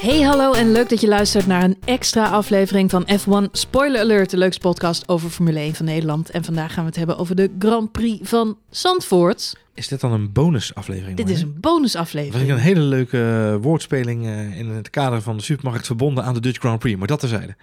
Hey hallo en leuk dat je luistert naar een extra aflevering van F1 Spoiler Alert, de leukste podcast over Formule 1 van Nederland. En vandaag gaan we het hebben over de Grand Prix van Zandvoort. Is dit dan een bonusaflevering? Dit is een Dat was bonusaflevering. een hele leuke woordspeling eh, in het kader van de supermarkt verbonden aan de Dutch Grand Prix. Maar dat terzijde.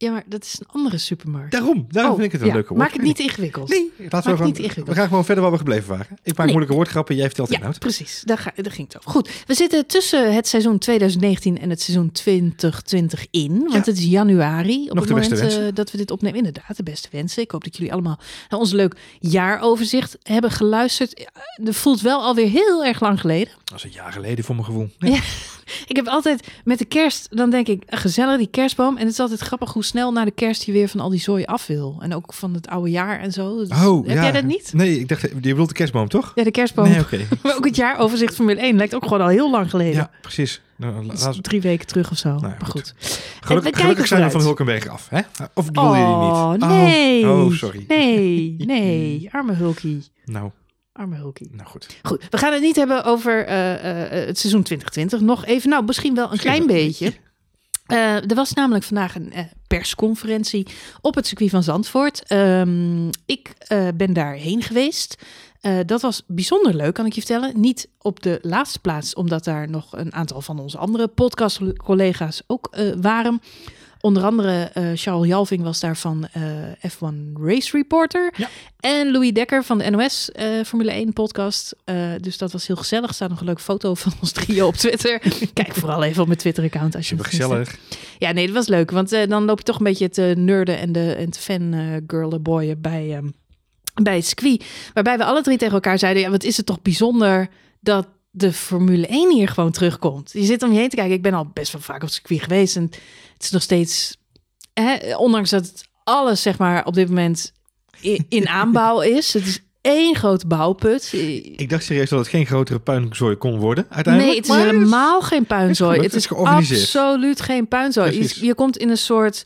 Ja, maar dat is een andere supermarkt. Daarom, daarom Oh, vind ik het een ja, leuke Maak het niet ingewikkeld. Nee, laten we, gewoon, niet we ingewikkeld. gaan gewoon verder waar we gebleven waren. Ik maak Nee. moeilijke woordgrappen, jij vertelt Ja, inhoud. precies. Daar, ga, daar ging het over. Goed, we zitten tussen het seizoen 2019 en het seizoen 2020 in. Want Ja. het is januari. Op Nog het de beste moment eh, wensen. dat we dit opnemen. Inderdaad, de beste wensen. Ik hoop dat jullie allemaal naar ons leuk jaaroverzicht hebben geluisterd. Ja, Dat voelt wel alweer heel erg lang geleden. Dat is een jaar geleden voor mijn gevoel. Ja. Ik heb altijd met de kerst, dan denk ik, gezellig die kerstboom. En het is altijd grappig hoe snel na de kerst je weer van al die zooi af wil. En ook van het oude jaar en zo. Dus Oh, heb ja. jij dat niet? Nee, ik dacht, je bedoelt de kerstboom, toch? Ja, de kerstboom. Nee, oké. Maar ook het jaaroverzicht Formule 1 lijkt ook gewoon al heel lang geleden. Ja, precies. Nou, la- Dat is laten we- drie weken terug of zo. ja, maar goed. goed. Gelukkig, kijken gelukkig zijn we van. Hulkenberg af, hè? Of bedoel je die Oh, niet? nee. Oh, oh, sorry. Nee, nee. Arme Hulkie. Nou, Arme Hulkie. nou goed. Goed, we gaan het niet hebben over eh, eh, het seizoen 2020. Nog even, nou, misschien wel een Misschien klein wel. beetje. Eh, er was namelijk vandaag een eh, persconferentie op het circuit van Zandvoort. Ehm, ik eh, ben daarheen geweest. Eh, dat was bijzonder leuk, kan ik je vertellen. Niet op de laatste plaats, omdat daar nog een aantal van onze andere podcastcollega's ook eh, waren. Onder andere eh, Charles Jalving was daar van eh, F1 Race Reporter. Ja. En Louis Dekker van de NOS eh, Formule 1 podcast. Eh, dus dat was heel gezellig. Er staat nog een leuke foto van ons trio op Twitter. Kijk vooral even op mijn Twitter-account als je het gezellig. Ja, nee, dat was leuk. Want eh, dan loop je toch een beetje te nerden en, de, en te fangirlen boyen bij, ehm, bij het circuit. Waarbij we alle drie tegen elkaar zeiden... Ja, wat is het toch bijzonder dat de Formule 1 hier gewoon terugkomt. Je zit om je heen te kijken. Ik ben al best wel vaak op het circuit geweest. En het is nog steeds... Hè, ondanks dat alles zeg maar op dit moment in, in aanbouw is. Het is één grote bouwput. Ik dacht serieus dat het geen grotere puinzooi kon worden, uiteindelijk. Nee, het is maar helemaal geen puinzooi. Het het is georganiseerd. absoluut geen puinzooi. Je, je komt in een soort,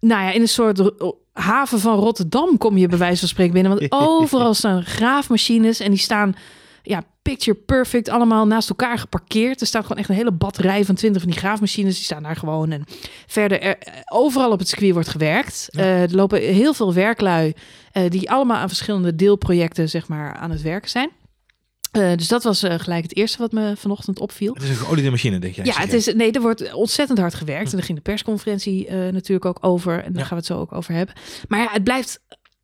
nou ja, in een soort haven van Rotterdam kom je bij wijze van spreken binnen. Want overal staan graafmachines en die staan, ja, picture perfect, allemaal naast elkaar geparkeerd. Er staat gewoon echt een hele batterij van twintig van die graafmachines. Die staan daar gewoon. En verder, er, overal op het circuit wordt gewerkt. Ja. Eh, er lopen heel veel werklui eh, die allemaal aan verschillende deelprojecten, zeg maar, aan het werken zijn. Eh, dus dat was eh, gelijk het eerste wat me vanochtend opviel. Het is een geoliede machine, denk jij? Ja, het is, nee, er wordt ontzettend hard gewerkt. En daar ging de persconferentie eh, natuurlijk ook over. En daar Ja. gaan we het zo ook over hebben. Maar ja, het blijft,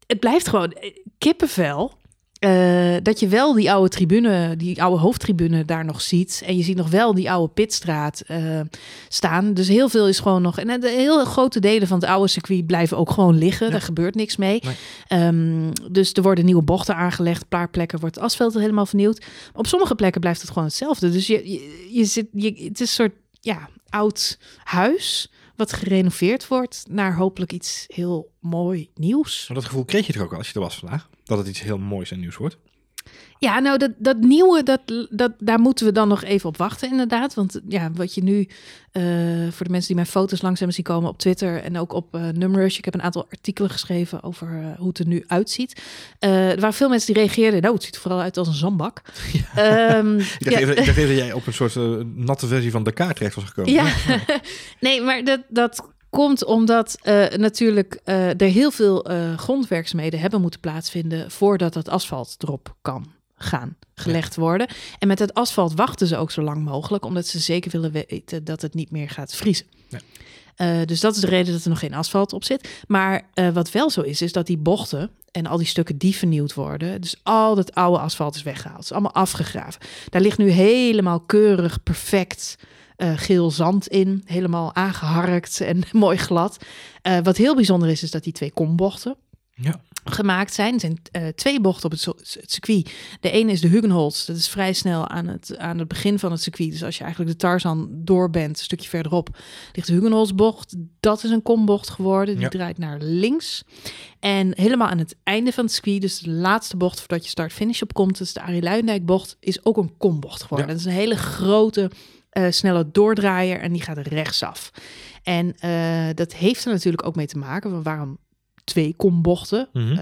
het blijft gewoon eh, kippenvel. Eh, dat je wel die oude tribune, die oude hoofdtribune daar nog ziet. En je ziet nog wel die oude pitstraat eh, staan. Dus heel veel is gewoon nog. En eh, de heel grote delen van het oude circuit blijven ook gewoon liggen. Ja. Daar gebeurt niks mee. Nee. Ehm, dus er worden nieuwe bochten aangelegd. Een paar plekken wordt het asfalt helemaal vernieuwd. Op sommige plekken blijft het gewoon hetzelfde. Dus je, je, je zit, je, het is een soort ja, oud huis wat gerenoveerd wordt naar hopelijk iets heel mooi nieuws. Maar dat gevoel kreeg je toch ook al als je er was vandaag? Dat het iets heel moois en nieuws wordt? Ja, nou, dat, dat nieuwe, dat, dat, daar moeten we dan nog even op wachten, inderdaad. Want ja, wat je nu, eh, voor de mensen die mijn foto's hebben zien komen op Twitter en ook op eh Numrush, ik heb een aantal artikelen geschreven over eh, hoe het er nu uitziet. Eh, er waren veel mensen die reageerden, nou, het ziet er vooral uit als een zandbak. Ehm, Ik dacht, ja. even, ik dacht even dat jij op een soort natte versie van Dakar terecht was gekomen. Ja, nee, maar dat, dat komt omdat eh, natuurlijk eh, er heel veel grondwerkzaamheden hebben moeten plaatsvinden voordat het asfalt erop kan gaan gelegd worden. En met het asfalt wachten ze ook zo lang mogelijk, omdat ze zeker willen weten dat het niet meer gaat vriezen. Ja. Dus dat is de reden dat er nog geen asfalt op zit. Maar wat wel zo is, is dat die bochten en al die stukken die vernieuwd worden. Dus al dat oude asfalt is weggehaald. Het is allemaal afgegraven. Daar ligt nu helemaal keurig, perfect eh, geel zand in. Helemaal aangeharkt en mooi glad. Eh, wat heel bijzonder is, is dat die twee kombochten Ja. gemaakt zijn. Er zijn eh, twee bochten op het, circuit. De ene is de Hugenholz. Dat is vrij snel aan het, aan het begin van het circuit. Dus als je eigenlijk de Tarzan door bent, een stukje verderop, ligt de Hugenholz-bocht. Dat is een kombocht geworden. Die Ja. draait naar links. En helemaal aan het einde van het circuit, dus de laatste bocht voordat je start-finish opkomt, dus de Arie Luijendijk-bocht, is ook een kombocht geworden. Ja. Dat is een hele grote, eh, snelle doordraaier en die gaat rechtsaf. En eh, dat heeft er natuurlijk ook mee te maken. van waarom twee kombochten? Mhm.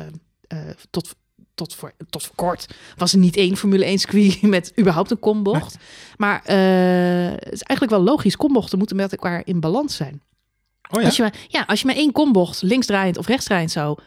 Eh, tot tot voor, tot voor kort was er niet één Formule 1 circuit met überhaupt een kombocht. Maar het is eigenlijk wel logisch. Kombochten moeten met elkaar in balans zijn. Oh ja? Als je, maar- ja, als je maar één kombocht linksdraaiend of rechtsdraaiend zou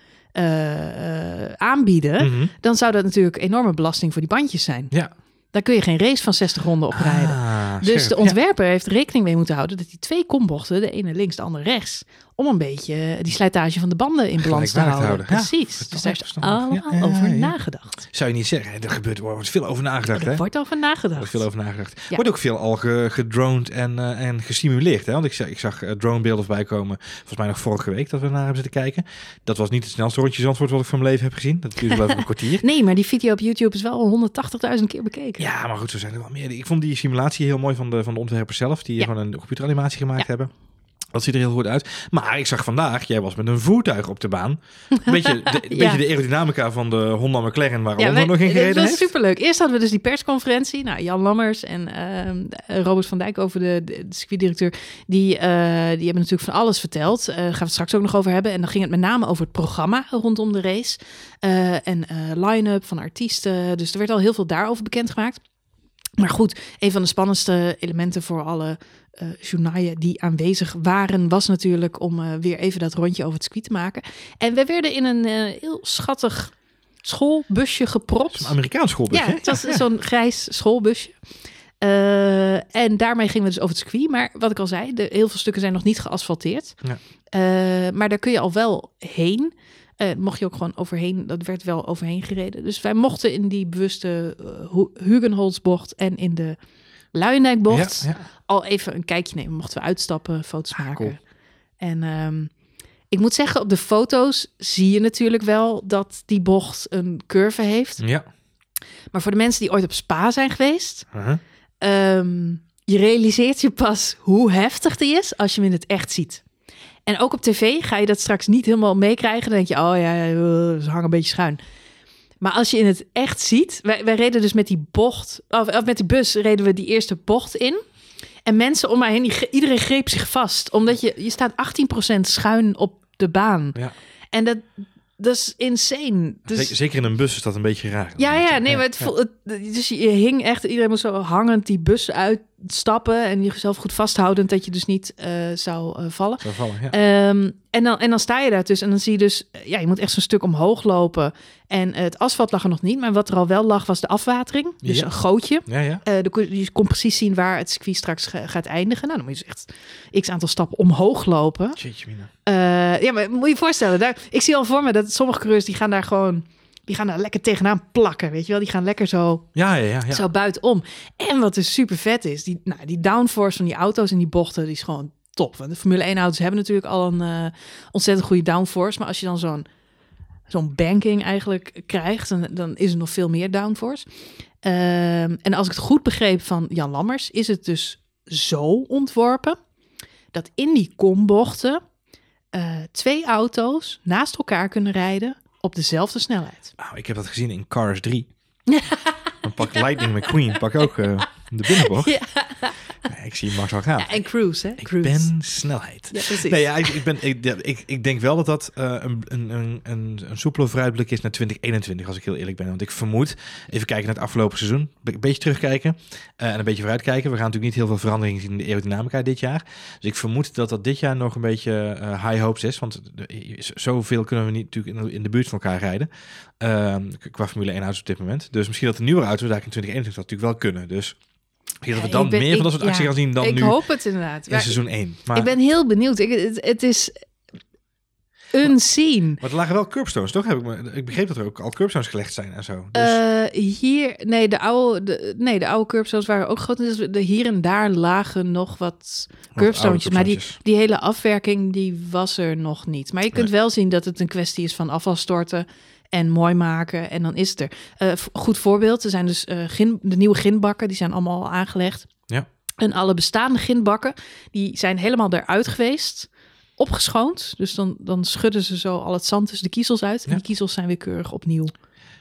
aanbieden, Mhm. dan zou dat natuurlijk enorme belasting voor die bandjes zijn. Ja. Daar kun je geen race van 60 ronden op rijden. Ah, Dus scherp. de ontwerper heeft rekening mee moeten houden dat die twee kombochten, de ene links, de andere rechts, om een beetje die slijtage van de banden in balans te houden. Precies. dus daar is allemaal Ja, over nagedacht. Zou je niet zeggen. Er gebeurt, er wordt veel over nagedacht, hè? Er wordt over Er nagedacht. wordt veel over nagedacht. Er wordt ook veel al ge- gedroned en, eh, en gesimuleerd. Hè? Want ik, zag- ik zag eh, dronebeelden voorbij komen. Volgens mij nog vorige week dat we naar hebben zitten kijken. Dat was niet het snelste rondje Zandvoort wat ik van mijn leven heb gezien. Dat duurde ik een kwartier. Nee, maar die video op YouTube is wel 180.000 keer bekeken. Ja, maar goed, zo zijn er wel meer. Ik vond die simulatie heel mooi van de, van de ontwerpers zelf. Die gewoon een computeranimatie gemaakt hebben. Dat ziet er heel goed uit. Maar ik zag vandaag, jij was met een voertuig op de baan. Beetje de, Ja. beetje de aerodynamica van de Honda McLaren waar Ja, nog in gereden was heeft. superleuk. Eerst hadden we dus die persconferentie. Nou, Jan Lammers en ehm, Robert van Dijk over de, de, de circuitdirecteur. Die, eh, die hebben natuurlijk van alles verteld. Eh daar gaan we het straks ook nog over hebben. En dan ging het met name over het programma rondom de race. En line-up van artiesten. Dus er werd al heel veel daarover bekendgemaakt. Maar goed, een van de spannendste elementen voor alle journaaien die aanwezig waren, was natuurlijk om eh, weer even dat rondje over het circuit te maken. En we werden in een eh, heel schattig schoolbusje gepropt. Een Amerikaans schoolbusje. Ja, het was zo'n grijs schoolbusje. En daarmee gingen we dus over het circuit. Maar wat ik al zei, de, heel veel stukken zijn nog niet geasfalteerd. Ja. Maar daar kun je al wel heen. Eh, mocht je ook gewoon overheen, dat werd wel overheen gereden. Dus wij mochten in die bewuste uh, Hugenholzbocht en in de Luijendijkbocht Ja, ja. Al even een kijkje nemen. Mochten we uitstappen, foto's Ah, maken. cool. En ehm, ik moet zeggen, op de foto's zie je natuurlijk wel dat die bocht een curve heeft. Ja. Maar voor de mensen die ooit op Spa zijn geweest, Uh-huh. ehm, je realiseert je pas hoe heftig die is als je hem in het echt ziet. En ook op tv ga je dat straks niet helemaal meekrijgen. Dan denk je, oh ja, ze hangen een beetje schuin. Maar als je in het echt ziet, wij, wij reden dus met die bocht, of, of met die bus reden we die eerste bocht in. En mensen om mij heen, die, iedereen greep zich vast. Omdat je, je staat 18% schuin op de baan. Ja. En dat, dat is insane. Dus, Zeker, in een bus is dat een beetje raar. ja, ja, nee, maar het, voel- het, dus je hing echt, iedereen moest zo hangend die bus uitstappen en jezelf goed vasthoudend dat je dus niet eh, zou eh, vallen. Zou vallen, ja. Ehm, en, dan, en dan sta je daar dus en dan zie je dus, eh, ja, je moet echt zo'n stuk omhoog lopen. En het asfalt lag er nog niet, maar wat er al wel lag was de afwatering. Dus Ja. een gootje. ja, ja. De, je kon precies zien waar het circuit straks ga- gaat eindigen. Nou, dan moet je dus echt x aantal stappen omhoog lopen. Jeetje, ja, maar moet je je voorstellen, daar, ik zie al voor me dat sommige coureurs die gaan daar gewoon, die gaan daar lekker tegenaan plakken, weet je wel? Die gaan lekker zo, Ja, ja, ja. ja. zo buitenom. En wat dus super vet is, die, nou, die downforce van die auto's en die bochten, die is gewoon top. Want de Formule 1 auto's hebben natuurlijk al een eh, ontzettend goede downforce, maar als je dan zo'n zo'n banking eigenlijk krijgt, dan, dan is er nog veel meer downforce. Ehm, en als ik het goed begreep van Jan Lammers, is het dus zo ontworpen dat in die kombochten eh, twee auto's naast elkaar kunnen rijden op dezelfde snelheid. Nou, ik heb dat gezien in Cars 3. Dan pak Lightning McQueen pak ook eh, de binnenbocht. Ja. Nee, ik zie Max al gaan. Ja, en cruise, hè? ik Cruise. ben snelheid. Ja, precies. Nee, ja, ik, ik, ben, ik, ik, ik denk wel dat dat eh, een, een, een, een, een soepele vooruitblik is naar 2021, als ik heel eerlijk ben. Want ik vermoed, even kijken naar het afgelopen seizoen, een beetje terugkijken eh, en een beetje vooruitkijken. We gaan natuurlijk niet heel veel veranderingen zien in de aerodynamica dit jaar. Dus ik vermoed dat dat dit jaar nog een beetje eh, high hopes is. Want zoveel kunnen we niet natuurlijk in de, buurt van elkaar rijden. Ehm, qua Formule 1 auto's op dit moment. Dus misschien dat de nieuwe auto's daar in 2021 dat natuurlijk wel kunnen. Dus dat we dan ik ben- meer van dat ik- soort actie ja, gaan zien dan ik nu hoop het inderdaad. in seizoen 1. Maar, Ik ben heel benieuwd. Ik, het, het is een scene. Maar er lagen wel curbstones, toch? Heb ik, me, ik begreep dat er ook al curbstones gelegd zijn en zo. Dus, Eh, hier, nee, de oude, de, nee, de oude curbstones waren ook groot. Dus de, hier en daar lagen nog wat curbstones. Maar die, die hele afwerking, die was er nog niet. Maar je kunt wel zien dat het een kwestie is van afval storten en mooi maken. En dan is het er. Eh, goed voorbeeld, er zijn dus eh, gin, de nieuwe ginbakken, die zijn allemaal al aangelegd. Ja. En alle bestaande ginbakken, die zijn helemaal eruit geweest. Opgeschoond. Dus dan, dan schudden ze zo al het zand tussen de kiezels uit. En Ja. die kiezels zijn weer keurig opnieuw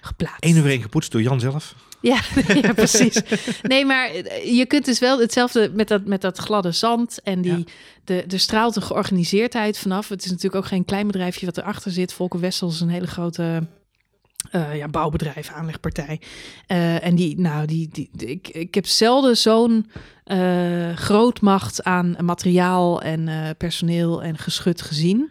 geplaatst. Eén over één gepoetst door Jan zelf. Ja, ja, precies. Nee, maar je kunt dus wel hetzelfde met dat, met dat gladde zand. En die, Ja. de, er straalt een georganiseerdheid vanaf. Het is natuurlijk ook geen klein bedrijfje wat erachter zit. Volker Wessels is een hele grote eh, ja, bouwbedrijf, aanlegpartij. Eh, en die, nou, die, die, ik, ik heb zelden zo'n eh, grootmacht aan materiaal en personeel en geschut gezien.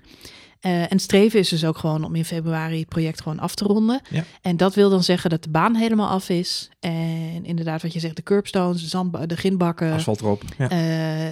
Eh, en streven is dus ook gewoon om in februari het project gewoon af te ronden. Ja. En dat wil dan zeggen dat de baan helemaal af is. En inderdaad, wat je zegt, de curbstones, de, zandba- de grindbakken, Asfalt erop. Ja. eh,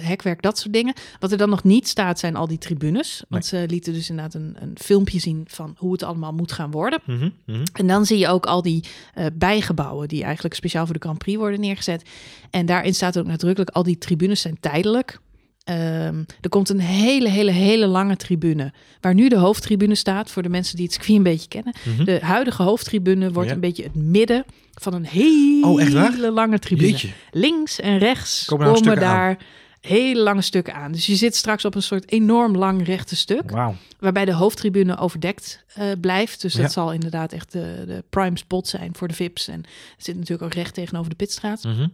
hekwerk, dat soort dingen. Wat er dan nog niet staat, zijn al die tribunes. Want ze lieten dus inderdaad een, een filmpje zien van hoe het allemaal moet gaan worden. Mhm, mhm. En dan zie je ook al die eh, bijgebouwen die eigenlijk speciaal voor de Grand Prix worden neergezet. En daarin staat ook nadrukkelijk, al die tribunes zijn tijdelijk. Ehm, er komt een hele, hele, hele lange tribune. Waar nu de hoofdtribune staat, voor de mensen die het circuit een beetje kennen. Mhm. De huidige hoofdtribune wordt Ja. een beetje het midden van een hele Oh, lange tribune. Jeetje. Links en rechts Komen komen, daar hele lange stukken aan. Dus je zit straks op een soort enorm lang rechte stuk. Waarbij de hoofdtribune overdekt eh, blijft. Dus dat zal inderdaad echt de, de prime spot zijn voor de VIP's. En het zit natuurlijk ook recht tegenover de pitstraat. Mhm.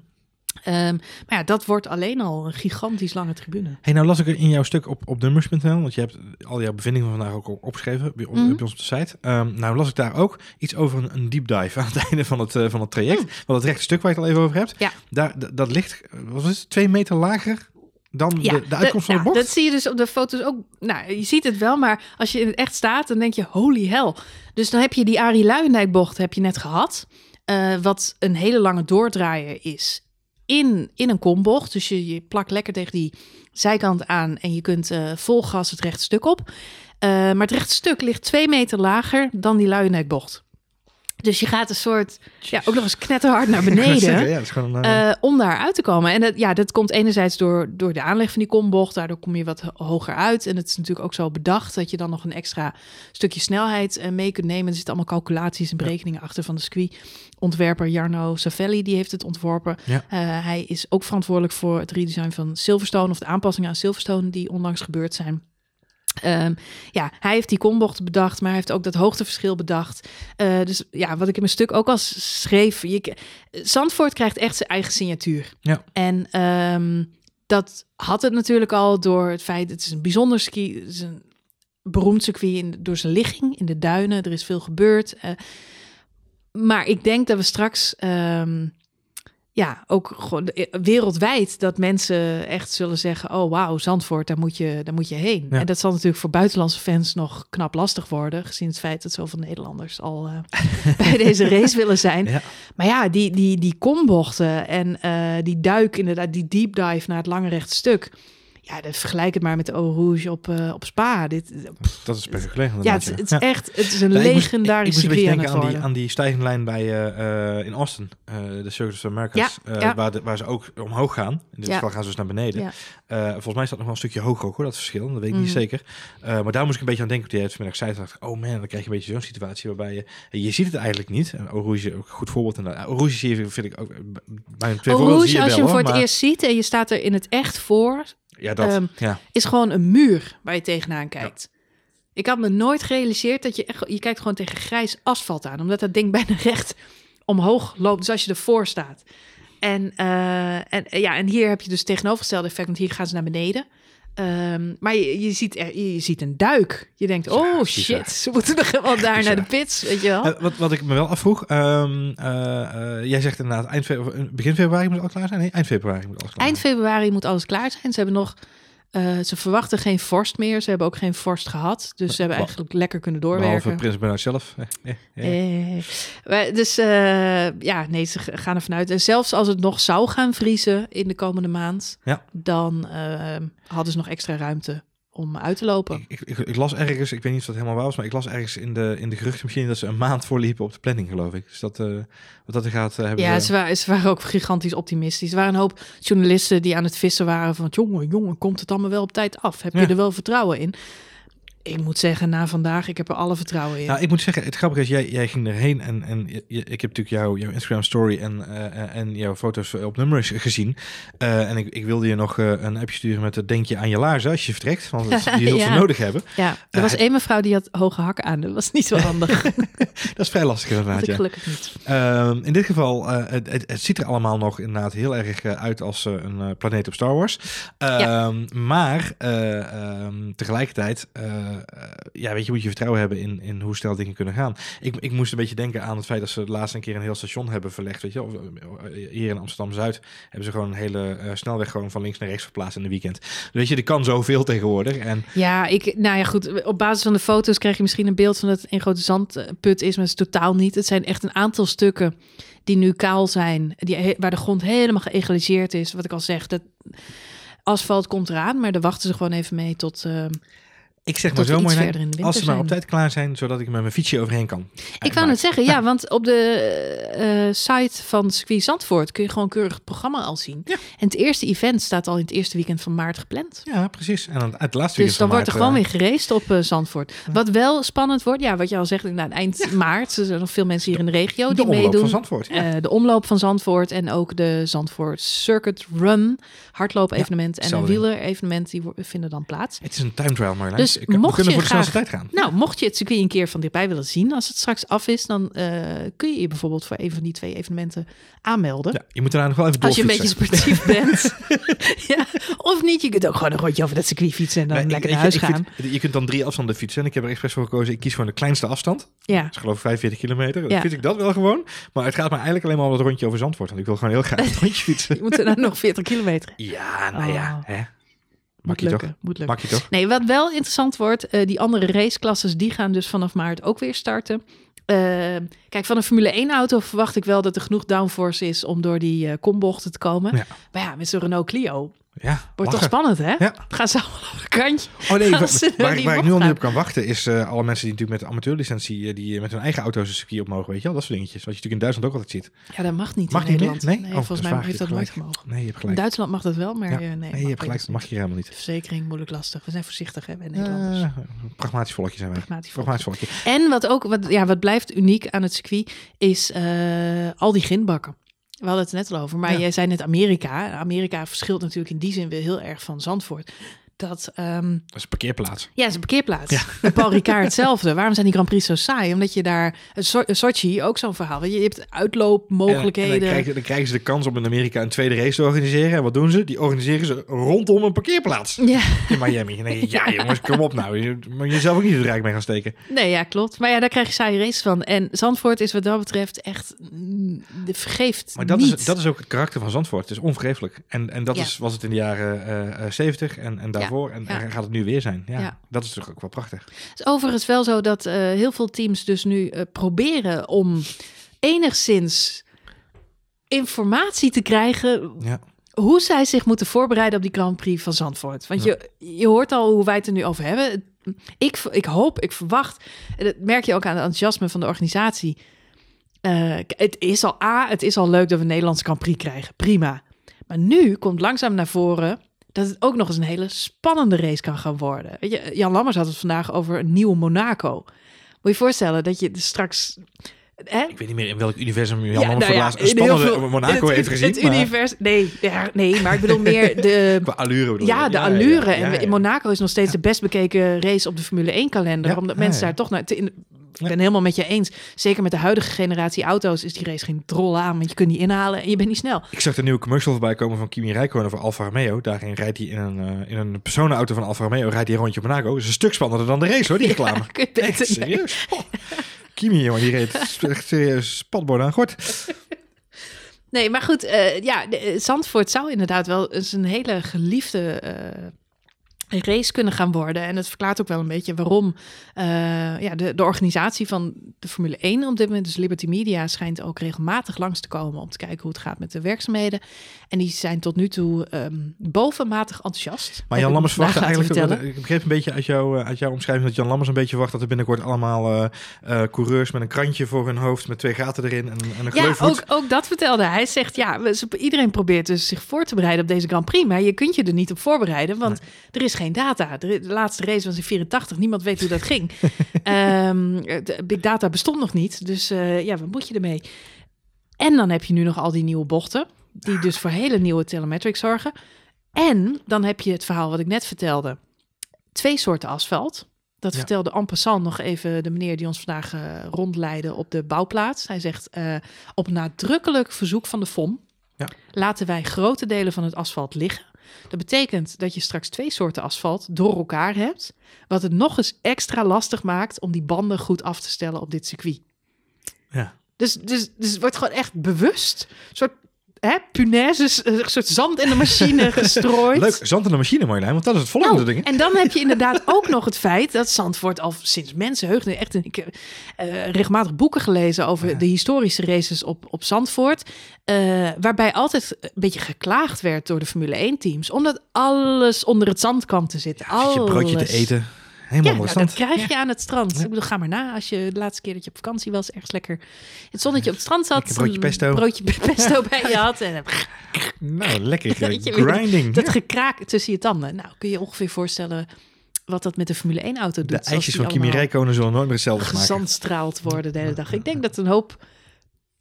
Ehm, maar ja, dat wordt alleen al een gigantisch lange tribune. Hey, nou las ik in jouw stuk op, op nummers.nl, want je hebt al jouw bevindingen van vandaag ook op- opgeschreven bij, op- bij ons op de site. Ehm, nou las ik daar ook iets over een, een deep dive aan het einde van het, eh, van het traject. Want het rechte stuk waar je het al even over hebt, Ja. daar, d- dat ligt, eh, wat is het, twee meter lager dan Ja, de, de uitkomst van de bocht? Dat zie je dus op de foto's ook. Nou, je ziet het wel, maar als je in het echt staat, dan denk je, holy hell. Dus dan heb je die Arie Luijendijk bocht heb je net gehad. eh, wat een hele lange doordraaier is in, in een kombocht. Dus je, je plakt lekker tegen die zijkant aan en je kunt eh, vol gas het rechte stuk op. Eh, maar het rechte stuk ligt twee meter lager dan die Luijendijk bocht. Dus je gaat een soort, ja, ook nog eens knetterhard naar beneden. zeggen, ja, dat is gewoon, eh, Eh, om daar uit te komen. En dat, ja, dat komt enerzijds door, door de aanleg van die kombocht. Daardoor kom je wat ho- hoger uit. En het is natuurlijk ook zo bedacht dat je dan nog een extra stukje snelheid eh, mee kunt nemen. Er zitten allemaal calculaties en berekeningen achter van de circuit-ontwerper Jarno Savelli. Die heeft het ontworpen. Ja. Hij is ook verantwoordelijk voor het redesign van Silverstone... of de aanpassingen aan Silverstone die onlangs gebeurd zijn. Ehm, ja, hij heeft die kombocht bedacht, maar hij heeft ook dat hoogteverschil bedacht. Eh, dus ja, wat ik in mijn stuk ook al schreef, je, Zandvoort krijgt echt zijn eigen signatuur. Ja. En ehm, dat had het natuurlijk al door het feit, het is een bijzonder ski, het is een beroemd circuit in, door zijn ligging in de duinen. Er is veel gebeurd. eh, maar ik denk dat we straks, ehm, ja, ook gewoon de- wereldwijd, dat mensen echt zullen zeggen: Oh, wauw, Zandvoort, daar moet je, daar moet je heen. Ja. En dat zal natuurlijk voor buitenlandse fans nog knap lastig worden, gezien het feit dat zoveel Nederlanders al eh, bij deze race willen zijn. Ja. Maar ja, die, die, die kombochten en eh, die duik, inderdaad, die deep dive naar het lange rechte stuk. Ja, dat vergelijk het maar met de Eau Rouge op, eh, op Spa. Dit, dat is spectaculair. ja, inderdaad, het, ja. is echt, het is een Ja, ik moest- ik, aan het denken aan die, aan die stijgende lijn bij, eh, eh, in Austin, eh, de Circus of Americas, Ja, eh, ja. Waar, de, waar ze ook omhoog gaan. In dit Ja. geval gaan ze dus naar beneden. Ja. Eh, volgens mij staat nog wel een stukje hoger ook, hoor, dat verschil. Dat weet ik niet Mhm. zeker. Eh, maar daar moest ik een beetje aan denken toen jij het vanmiddag zei. Dacht ik, oh man, dan krijg je een beetje zo'n situatie waarbij je... Je ziet het eigenlijk niet. En Eau Rouge, ook een goed voorbeeld. En Eau Rouge zie je, vind ik ook... Bij een twee Eau Rouge, als je hem voor het eerst ziet en je staat er in het echt voor, Ja, dat. ehm, ja. is gewoon een muur waar je tegenaan kijkt. Ik had me nooit gerealiseerd dat je echt, je kijkt gewoon tegen grijs asfalt aan, omdat dat ding bijna recht omhoog loopt. Dus als je ervoor staat. En, eh, en ja, en hier heb je dus tegenovergestelde effect, want hier gaan ze naar beneden. Ehm, maar je, je, ziet er, je, je ziet een duik. Je denkt, Ja, oh bizar. shit, ze moeten nog wel daar naar de pits, weet je wel? Eh, wat, wat ik me wel afvroeg, ehm, eh, eh, jij zegt inderdaad eind februari, begin februari moet alles klaar zijn? Nee, eind februari moet alles klaar Eind zijn. februari moet alles klaar zijn. Ze hebben nog, eh, ze verwachten geen vorst meer. Ze hebben ook geen vorst gehad. Dus ze hebben eigenlijk lekker kunnen Behalve doorwerken. Prins Bernhard zelf. Eh, eh. Eh, dus eh, ja, nee, ze gaan ervan uit. En zelfs als het nog zou gaan vriezen in de komende maand, Ja. dan eh, hadden ze nog extra ruimte om uit te lopen. Ik, ik, ik las ergens, ik weet niet of dat helemaal waar was, maar ik las ergens in de, in de geruchtenmachine dat ze een maand voorliepen op de planning, geloof ik. Dus dat, eh, wat dat er gaat, eh, hebben Ja, ze... waren, ze waren ook gigantisch optimistisch. Er waren een hoop journalisten die aan het vissen waren van... jongen, jongen, komt het allemaal wel op tijd af? Heb je er wel vertrouwen in? Ik moet zeggen, na vandaag, ik heb er alle vertrouwen in. Nou, ik moet zeggen, het grappige is, jij, jij ging erheen en, en je- ik heb natuurlijk jou, jouw Instagram story en, eh, en jouw foto's op nummers gezien. Eh, en ik, ik wilde je nog eh, een appje sturen met het denk je aan je laarzen als je vertrekt, want dat, die zult ze nodig hebben. Ja, er Eh, was één mevrouw die had hoge hakken aan. Dat was niet zo handig. Dat is vrij lastig inderdaad, ja. gelukkig niet. Ehm, in dit geval, eh, het, het, het ziet er allemaal nog inderdaad heel erg eh, uit als eh, een eh, planeet op Star Wars. Ehm, Maar eh, ehm, tegelijkertijd, eh, ja, weet je, moet je vertrouwen hebben in, in hoe snel dingen kunnen gaan. Ik, ik moest een beetje denken aan het feit dat ze de laatste een keer een heel station hebben verlegd, weet je. Of, hier in Amsterdam-Zuid hebben ze gewoon een hele snelweg gewoon van links naar rechts verplaatst in de weekend. Weet je, er kan zoveel tegenwoordig. En... Ja, ik, nou ja, goed. Op basis van de foto's krijg je misschien een beeld van dat het een grote zandput is, maar het is totaal niet. Het zijn echt een aantal stukken die nu kaal zijn, die, waar de grond helemaal geëgaliseerd is. Wat ik al zeg, dat asfalt komt eraan, maar daar wachten ze gewoon even mee tot... ik zeg maar zo mooi, als ze maar op tijd klaar zijn, zodat ik met mijn fietsje overheen kan. Ik wou het zeggen, ja, want op de uh, site van Squeeze Zandvoort kun je gewoon keurig het programma al zien. Ja. En het eerste event staat al in het eerste weekend van maart gepland. Ja, precies. En dan het laatste Dus dan wordt er gewoon weer gereest op uh, Zandvoort. Wat wel spannend wordt, ja, wat je al zegt, nou, eind maart, er zijn nog veel mensen hier in de regio de die meedoen. Van Zandvoort, uh, de omloop van Zandvoort en ook de Zandvoort Circuit Run, hardloop-evenement en een wieler-evenement, die vinden dan plaats. Het is een time trial, maar dus ik, mocht je voor de graag, tijd gaan. Nou, mocht je het circuit een keer van dichtbij willen zien, als het straks af is, dan uh, kun je je bijvoorbeeld voor een van die twee evenementen aanmelden. Ja, je moet daarna nog wel even Als je een beetje sportief bent. ja, of niet, je kunt ook gewoon een rondje over dat circuit fietsen en dan lekker ik, naar huis gaan. Vind, je kunt dan drie afstanden fietsen. En ik heb er expres voor gekozen, ik kies voor de kleinste afstand. Ja. Dat is geloof ik 45 kilometer. Dan ja. fiets ik dat wel gewoon. Maar het gaat me eigenlijk alleen maar om het rondje over Zandvoort. Want ik wil gewoon heel graag een rondje fietsen. je moet er dan nog 40 kilometer. Ja, nou ja. Oh. Moet lukken, toch? moet lukken. Mag je toch? Nee, wat wel interessant wordt, uh, die andere raceklasses die gaan dus vanaf maart ook weer starten. Uh, kijk, van een Formule 1 auto verwacht ik wel dat er genoeg downforce is om door die uh, kombochten te komen. Ja. Maar ja, met zo'n Renault Clio ja, Wordt toch spannend, hè? Ja. Gaan ze allemaal Oh nee, waar, waar, waar ik nu al niet op kan wachten... is uh, alle mensen die natuurlijk met amateurlicentie... Uh, die met hun eigen auto's een circuit op mogen, weet je wel? Dat soort dingetjes. Wat je natuurlijk in Duitsland ook altijd ziet. Ja, dat mag niet mag in niet Nederland. Nee? nee oh, volgens mij heeft dat nooit gemogen. Nee, je hebt gelijk. In Duitsland mag dat wel, maar ja. nee, nee, je hebt gelijk. Dat mag je helemaal niet. Verzekering, moeilijk lastig. We zijn voorzichtig, hè, bij Nederlanders. Pragmatisch volkje zijn wij. Pragmatisch volkje. volkje. En wat ook, wat, ja, wat blijft uniek aan het circuit... is al die grindbakken. We hadden het net al over, maar ja. jij zei net Amerika. Amerika verschilt natuurlijk in die zin weer heel erg van Zandvoort. Dat, um, dat is een parkeerplaats. Ja, dat is een parkeerplaats. Ja. En Paul Ricard hetzelfde. Waarom zijn die Grand Prix zo saai? Omdat je daar... Sochi, ook zo'n verhaal. Je hebt uitloopmogelijkheden. En, en dan, krijgen, dan, krijgen, ze de kans om in Amerika een tweede race te organiseren. En wat doen ze? Die organiseren ze rondom een parkeerplaats. Ja. In Miami. En je, ja jongens, kom op nou. Je moet jezelf ook niet het rijk mee gaan steken. Nee, ja, klopt. Maar ja, daar krijg je saaie races van. En Zandvoort is wat dat betreft echt... De vergeeft Maar dat, niet. Is, dat is ook het karakter van Zandvoort. Het is onvergeeflijk. En, en dat ja. is, was het in de jaren uh, 70 en, en daarvoor. En, ja. en gaat het nu weer zijn. Ja, dat is toch ook wel prachtig. Het is overigens wel zo dat uh, heel veel teams dus nu uh, proberen om enigszins informatie te krijgen. Ja. Hoe zij zich moeten voorbereiden op die Grand Prix van Zandvoort. Want ja. je, je hoort al hoe wij het er nu over hebben. Ik, ik hoop, ik verwacht. En dat merk je ook aan het enthousiasme van de organisatie. Uh, het is al A, het is al leuk dat we een Nederlandse Grand Prix krijgen. Prima. Maar nu komt langzaam naar voren dat het ook nog eens een hele spannende race kan gaan worden. Weet je, Jan Lammers had het vandaag over een nieuwe Monaco. Moet je je voorstellen dat je straks... Hè? Ik weet niet meer in welk universum Jan ja, Lammers nou ja, spannende veel, Monaco het, heeft gezien. Het maar... univers, nee, ja, nee, maar ik bedoel meer de... Qua allure bedoel Ja, je. de allure. en Monaco is nog steeds de best bekeken race op de Formule 1 kalender. omdat mensen daar toch naar... Te, in, ik ben helemaal met je eens. Zeker met de huidige generatie auto's is die race geen drol aan. Want je kunt niet inhalen en je bent niet snel. Ik zag de nieuwe commercial voorbij komen van Kimi Räikkönen voor Alfa Romeo. Daarin rijdt hij in een, uh, in een personenauto van Alfa Romeo. Rijdt hij een rondje op Monaco. Dat is een stuk spannender dan de race hoor, die reclame. Ja, Echt, serieus. Oh. Kimi jongen, die reed echt serieus spatborden aan gort. Nee, maar goed. Uh, ja, de, Zandvoort zou inderdaad wel eens een hele geliefde... Uh, race kunnen gaan worden. En het verklaart ook wel een beetje waarom uh, ja, de, de organisatie van de Formule 1 op dit moment, dus Liberty Media, schijnt ook regelmatig langs te komen om te kijken hoe het gaat met de werkzaamheden. En die zijn tot nu toe um, bovenmatig enthousiast. Maar Jan Lammers verwacht eigenlijk, ik begreep een beetje uit, jou, uit jouw omschrijving dat Jan Lammers een beetje verwacht dat er binnenkort allemaal uh, uh, coureurs met een krantje voor hun hoofd met twee gaten erin en, en een Ja, ook, ook dat vertelde hij. zegt ja, iedereen probeert dus zich voor te bereiden op deze Grand Prix, maar je kunt je er niet op voorbereiden, want nee. er is geen data. De, laatste race was in 84. Niemand weet hoe dat ging. um, big data bestond nog niet. Dus uh, ja, wat moet je ermee? En dan heb je nu nog al die nieuwe bochten. Die dus voor hele nieuwe telemetrics zorgen. En dan heb je het verhaal wat ik net vertelde. Twee soorten asfalt. Dat ja. vertelde en passant nog even de meneer die ons vandaag uh, rondleidde op de bouwplaats. Hij zegt, uh, op nadrukkelijk verzoek van de FOM... Ja. laten wij grote delen van het asfalt liggen Dat betekent dat je straks twee soorten asfalt door elkaar hebt. Wat het nog eens extra lastig maakt om die banden goed af te stellen op dit circuit. Ja. Dus, dus, dus het wordt gewoon echt bewust. Een soort hè, punaises, een soort zand in de machine gestrooid. Leuk, zand in de machine, Marjolein, want dat is het volgende Nou, ding. en dan heb je inderdaad ook nog het feit dat Zandvoort al sinds mensenheugden echt een, ik heb eh, regelmatig boeken gelezen over Ja. de historische races op, op Zandvoort, eh, waarbij altijd een beetje geklaagd werd door de Formule 1 teams, omdat alles onder het zand kwam te zitten. Ja, zit je broodje te Alles. eten, helemaal Ja, nou, dat krijg je aan het strand. Ja. Ik bedoel, ga maar na. Als je de laatste keer dat je op vakantie was, ergens lekker het zonnetje op het strand zat. Lekker broodje een pesto. broodje pesto bij je had. En Nou, lekker. grinding. dat gekraak tussen je tanden. Nou, kun je ongeveer voorstellen wat dat met de Formule 1 auto doet. De ijsjes van Kimi Räikkönen zullen nooit meer hetzelfde maken. gezandstraald worden de hele dag. Ik denk dat een hoop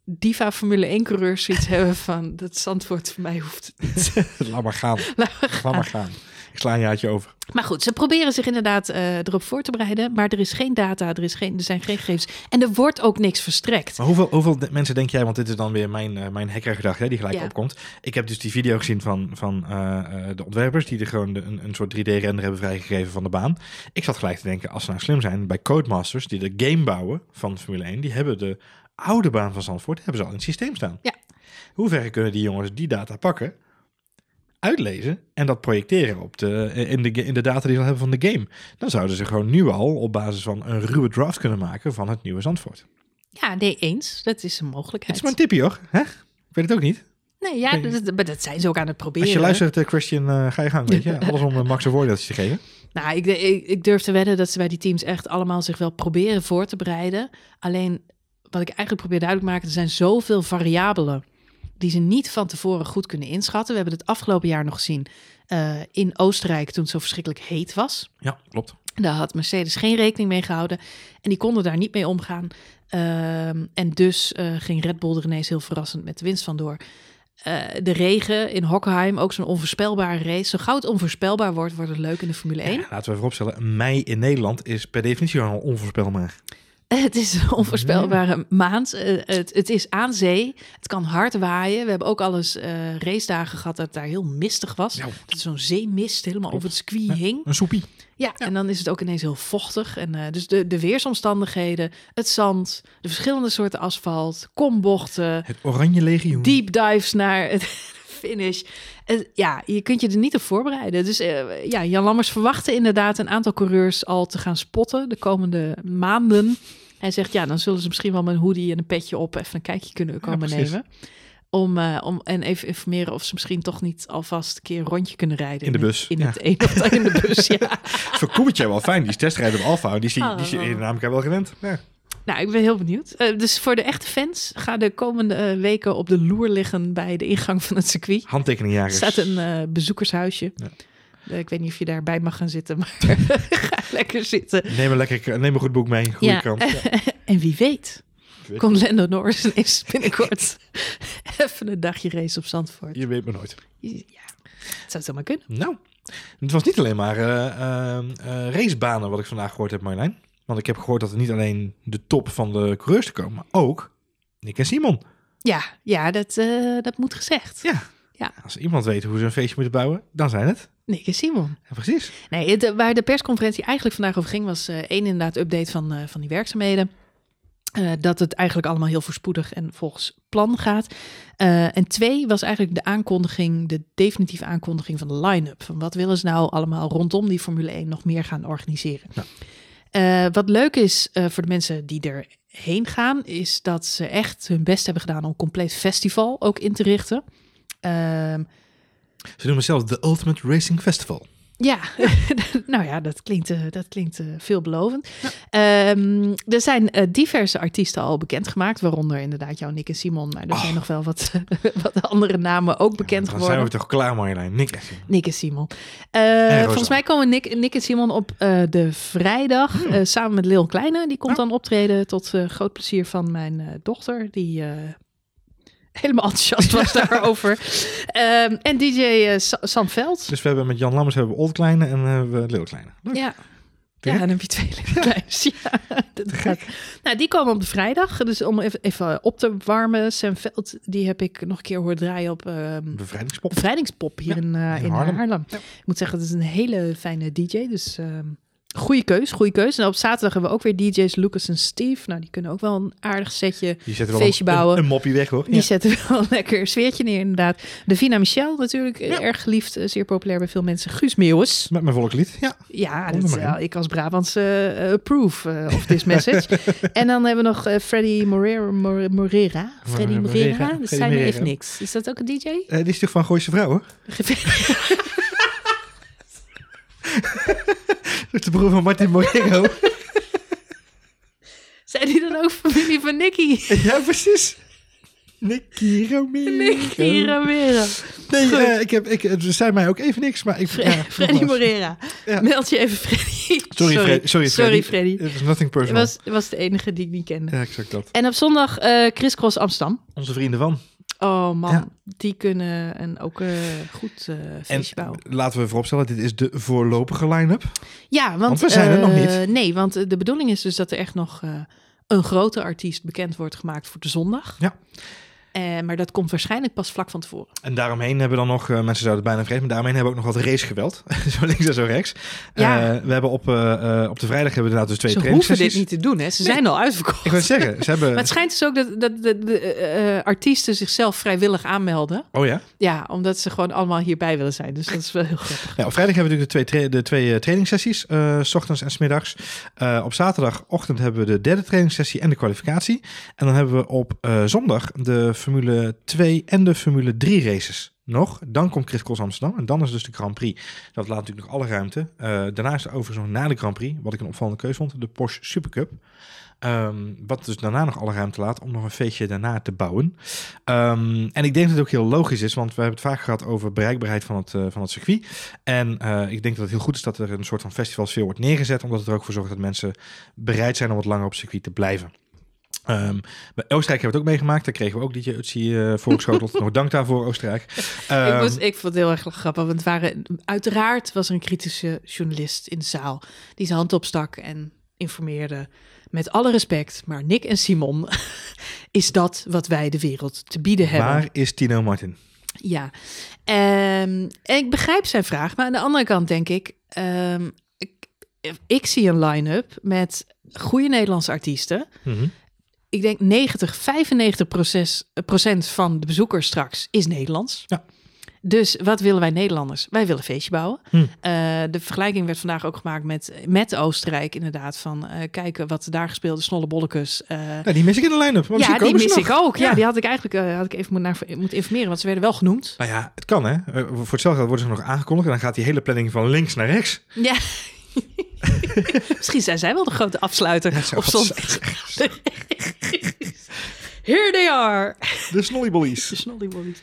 diva Formule 1 coureurs zoiets hebben van dat Zandvoort voor mij hoeft niet. Laat maar gaan. Laat maar Laat gaan. maar gaan. Ik sla een jaartje over. Maar goed, ze proberen zich inderdaad eh, erop voor te bereiden. Maar er is geen data, er, is geen, er zijn geen gegevens. En er wordt ook niks verstrekt. Maar hoeveel, hoeveel de- mensen denk jij, want dit is dan weer mijn, eh mijn hackergedachte die gelijk Ja. opkomt. Ik heb dus die video gezien van, van eh, de ontwerpers die er gewoon de- een, een soort 3D-render hebben vrijgegeven van de baan. Ik zat gelijk te denken, als ze nou slim zijn, bij Codemasters die de game bouwen van Formule 1, die hebben de oude baan van Zandvoort, die hebben ze al in het systeem staan. Ja. Hoe ver kunnen die jongens die data pakken, uitlezen en dat projecteren op de, in, de, in de data die ze al hebben van de game? Dan zouden ze gewoon nu al op basis van een ruwe draft kunnen maken van het nieuwe Zandvoort. Ja, nee, eens. Dat is een Het mogelijkheid. is maar een tipje hoor. Hè? Ik weet het ook niet. Nee, ja, dat, dat zijn ze ook aan het proberen. Als je luistert, eh, Christian, eh, ga je gang. Weet je? Alles om eh, Max een voordeeltje te geven. Nou, ik, ik, ik durf te wedden dat ze bij die teams echt allemaal zich wel proberen voor te bereiden. Alleen, wat ik eigenlijk probeer duidelijk te maken, er zijn zoveel variabelen die ze niet van tevoren goed kunnen inschatten. We hebben het afgelopen jaar nog gezien eh, in Oostenrijk toen het zo verschrikkelijk heet was. Ja, klopt. Daar had Mercedes geen rekening mee gehouden en die konden daar niet mee omgaan. Ehm, en dus eh, ging Red Bull er ineens heel verrassend met de winst vandoor. Eh de regen in Hockenheim, ook zo'n onvoorspelbare race. Zo gauw het onvoorspelbaar wordt, wordt het leuk in de Formule 1. Ja, laten we vooropstellen, mei in Nederland is per definitie al onvoorspelbaar. Het is een onvoorspelbare maand. Eh, het, het is aan zee. Het kan hard waaien. We hebben ook al eens eh racedagen gehad dat het daar heel mistig was. Ja. Dat zo'n zeemist helemaal over het circuit hing. Een soepie. Ja, en dan is het ook ineens heel vochtig. En eh, dus de, de weersomstandigheden, het zand, de verschillende soorten asfalt, kombochten, Het Oranje Legioen. deep dives naar het finish. Ja, je kunt je er niet op voorbereiden. Dus eh, ja, Jan Lammers verwachtte inderdaad een aantal coureurs al te gaan spotten de komende maanden. Hij zegt, ja, dan zullen ze misschien wel met een hoodie en een petje op even een kijkje kunnen komen nemen. Om, eh, om, en even informeren of ze misschien toch niet alvast een keer een rondje kunnen rijden. In de bus, In ja. het een of in de bus, ja. Voor Koebertje wel fijn. Die is testrijder op Alfa. Die is die, die Oh. die namelijk wel gewend. Ja. Nou, ik ben heel benieuwd. Eh, dus voor de echte fans, ga de komende eh, weken op de loer liggen bij de ingang van het circuit. Er Handtekeningjagers. staat een eh, bezoekershuisje. Ja. Ik weet niet of je daarbij mag gaan zitten, maar ga lekker zitten. Neem een, lekker, neem een goed boek mee. Goede Ja. Ja. En wie weet, weet komt Lando Norris ineens binnenkort even een dagje race op Zandvoort. Je weet maar nooit. Ja, het zou zomaar kunnen. Nou, het was niet alleen maar racebanen wat ik vandaag gehoord heb, Marjolein. Want ik heb gehoord dat er niet alleen de top van de coureurs te komen, maar ook Nick en Simon. Ja, ja dat, eh, dat moet gezegd. Ja. Ja. Als iemand weet hoe ze een feestje moeten bouwen, dan zijn het. Nick en Simon. Ja, precies. Nee, het, waar de persconferentie eigenlijk vandaag over ging, was eh, één inderdaad update van, eh, van die werkzaamheden. Eh, dat het eigenlijk allemaal heel voorspoedig en volgens plan gaat. Eh, en twee was eigenlijk de aankondiging, de definitieve aankondiging van de line-up. Van wat willen ze nou allemaal rondom die Formule 1 nog meer gaan organiseren. Ja. Eh, wat leuk is eh, voor de mensen die erheen gaan, is dat ze echt hun best hebben gedaan om een compleet festival ook in te richten. Ehm, Ze noemen zelf de Ultimate Racing Festival. ja, nou ja, dat klinkt, eh, dat klinkt eh, veelbelovend. Ehm, er zijn eh, diverse artiesten al bekendgemaakt, waaronder inderdaad jouw Nick en Simon. Maar er zijn nog wel wat, wat andere namen ook bekend dan geworden. zijn we toch klaar, Marjolein. Nick en Simon. Nick en Simon. Volgens mij komen Nick, Nick en Simon op de vrijdag Hmm. samen met Lil Kleine. Die komt Ja. dan optreden tot groot plezier van mijn dochter, die helemaal enthousiast was daarover. Ehm, en DJ eh, Sa- Sam Veld. Dus we hebben met Jan Lammers hebben we Old Kleine en eh, we Leeuw Kleine. Leuk. Ja. Ja, dan heb je twee. Ja, dat gaat. Nou, die komen op de vrijdag. Dus om even, even op te warmen. Sam Veld, die heb ik nog een keer horen draaien op ehm Bevrijdingspop. Bevrijdingspop hier Ja, in, eh, in. Haarlem. Ik moet zeggen, het is een hele fijne DJ. Dus ehm goede keus, goede keus. En op zaterdag hebben we ook weer DJ's Lucas en Steve. Nou, die kunnen ook wel een aardig setje. Feestje een, bouwen. Een, moppie weg hoor. Die Ja. zetten wel een lekker sfeertje neer, inderdaad. De Vina Michel natuurlijk, eh, Ja. erg geliefd, eh, zeer populair bij veel mensen. Guus Meeuwis. Met mijn volkslied. Ja. Ja, dat ik als Brabantse eh, approve of this message. en dan hebben we nog Freddy Morera. More- Morera. Freddy Morera. Dat zijn even niks. Is dat ook een DJ? Die is toch van Gooise Vrouwen? Dat is de broer van Martin Morero. zijn die dan ook familie van Nicky? ja, precies. Nicky Romero. Nicky Romero. Nee, eh, ik heb, ik, het zei mij ook even niks, maar ik... Fre- ja, Freddy. Morera. Ja. Meld je even Freddy. Sorry, Freddy. Sorry, Sorry, Freddy. Freddy. It was nothing personal. was, was de enige die ik niet kende. Ja, exact dat. En op zondag eh Chris Cross Amsterdam. Onze vrienden van. Oh man, Ja. die kunnen een, ook eh, goed eh En feestje bouwen. laten we vooropstellen, dit is de voorlopige line-up. Ja, want, Want we zijn er nog eh, niet. Nee, want eh, de bedoeling is dus dat er echt nog eh, een grote artiest bekend wordt gemaakt voor de zondag. Ja. Eh, maar dat komt waarschijnlijk pas vlak van tevoren. En daaromheen hebben we dan nog, eh, mensen zouden het bijna vergeten, maar daaromheen hebben we ook nog wat racegeweld. zo links en zo rechts. Ja. Eh, we hebben op, op de vrijdag hebben we inderdaad dus twee Ze hoeven dit niet te doen, hè? Ze Nee. zijn al uitverkocht. Ik wil zeggen, ze hebben... Maar het schijnt dus ook dat, dat de, de, artiesten zichzelf vrijwillig aanmelden. Oh ja? Ja, omdat ze gewoon allemaal hierbij willen zijn. Dus dat is wel heel grappig. Ja, op vrijdag hebben we natuurlijk de twee, de twee trainingssessies, s ochtends en smiddags. Eh op zaterdagochtend hebben we de derde trainingssessie en de kwalificatie. En dan hebben we op zondag de Formule 2 en de Formule 3 races nog. Dan komt Chris Amsterdam en dan is dus de Grand Prix. Dat laat natuurlijk nog alle ruimte. Eh daarna is er overigens nog na de Grand Prix, wat ik een opvallende keuze vond, de Porsche Supercup. Ehm, wat dus daarna nog alle ruimte laat om nog een feestje daarna te bouwen. Ehm, en ik denk dat het ook heel logisch is, want we hebben het vaak gehad over bereikbaarheid van het, eh, van het circuit. En eh, ik denk dat het heel goed is dat er een soort van festivalsfeer wordt neergezet, omdat het er ook voor zorgt dat mensen bereid zijn om wat langer op circuit te blijven. Ehm, bij Oostenrijk hebben we het ook meegemaakt. Daar kregen we ook DJ Utsi eh voorgeschoteld. Nog dank daarvoor, Oostenrijk. ik, Ehm, moest, ik vond het heel erg grappig. Want waren, uiteraard was er een kritische journalist in de zaal. Die zijn hand opstak en informeerde. Met alle respect, maar Nick en Simon is dat wat wij de wereld te bieden hebben. waar is Tino Martin? Ja, Ehm, en ik begrijp zijn vraag, maar aan de andere kant denk ik, ehm, ik, ik zie een line-up met goede Nederlandse artiesten. Mhm. Ik denk 90, 95 proces, procent van de bezoekers straks is Nederlands. Ja. Dus wat willen wij Nederlanders? Wij willen feestje bouwen. Hm. Eh, de vergelijking werd vandaag ook gemaakt met, met Oostenrijk, inderdaad. Van eh, kijken wat daar gespeelde, snollebollekes. eh Nou, die mis ik in de line-up. ja, die mis nog. ik ook. Ja, Ja. die had ik eigenlijk eh, had ik even moet naar, moeten informeren, want ze werden wel genoemd. Nou ja, het kan hè. Eh, voor hetzelfde worden ze nog aangekondigd. En dan gaat die hele planning van links naar rechts. Ja. Misschien zijn zij wel de grote afsluiter Ja, op zondag. Here they are. De De snollybollies. snollybollies.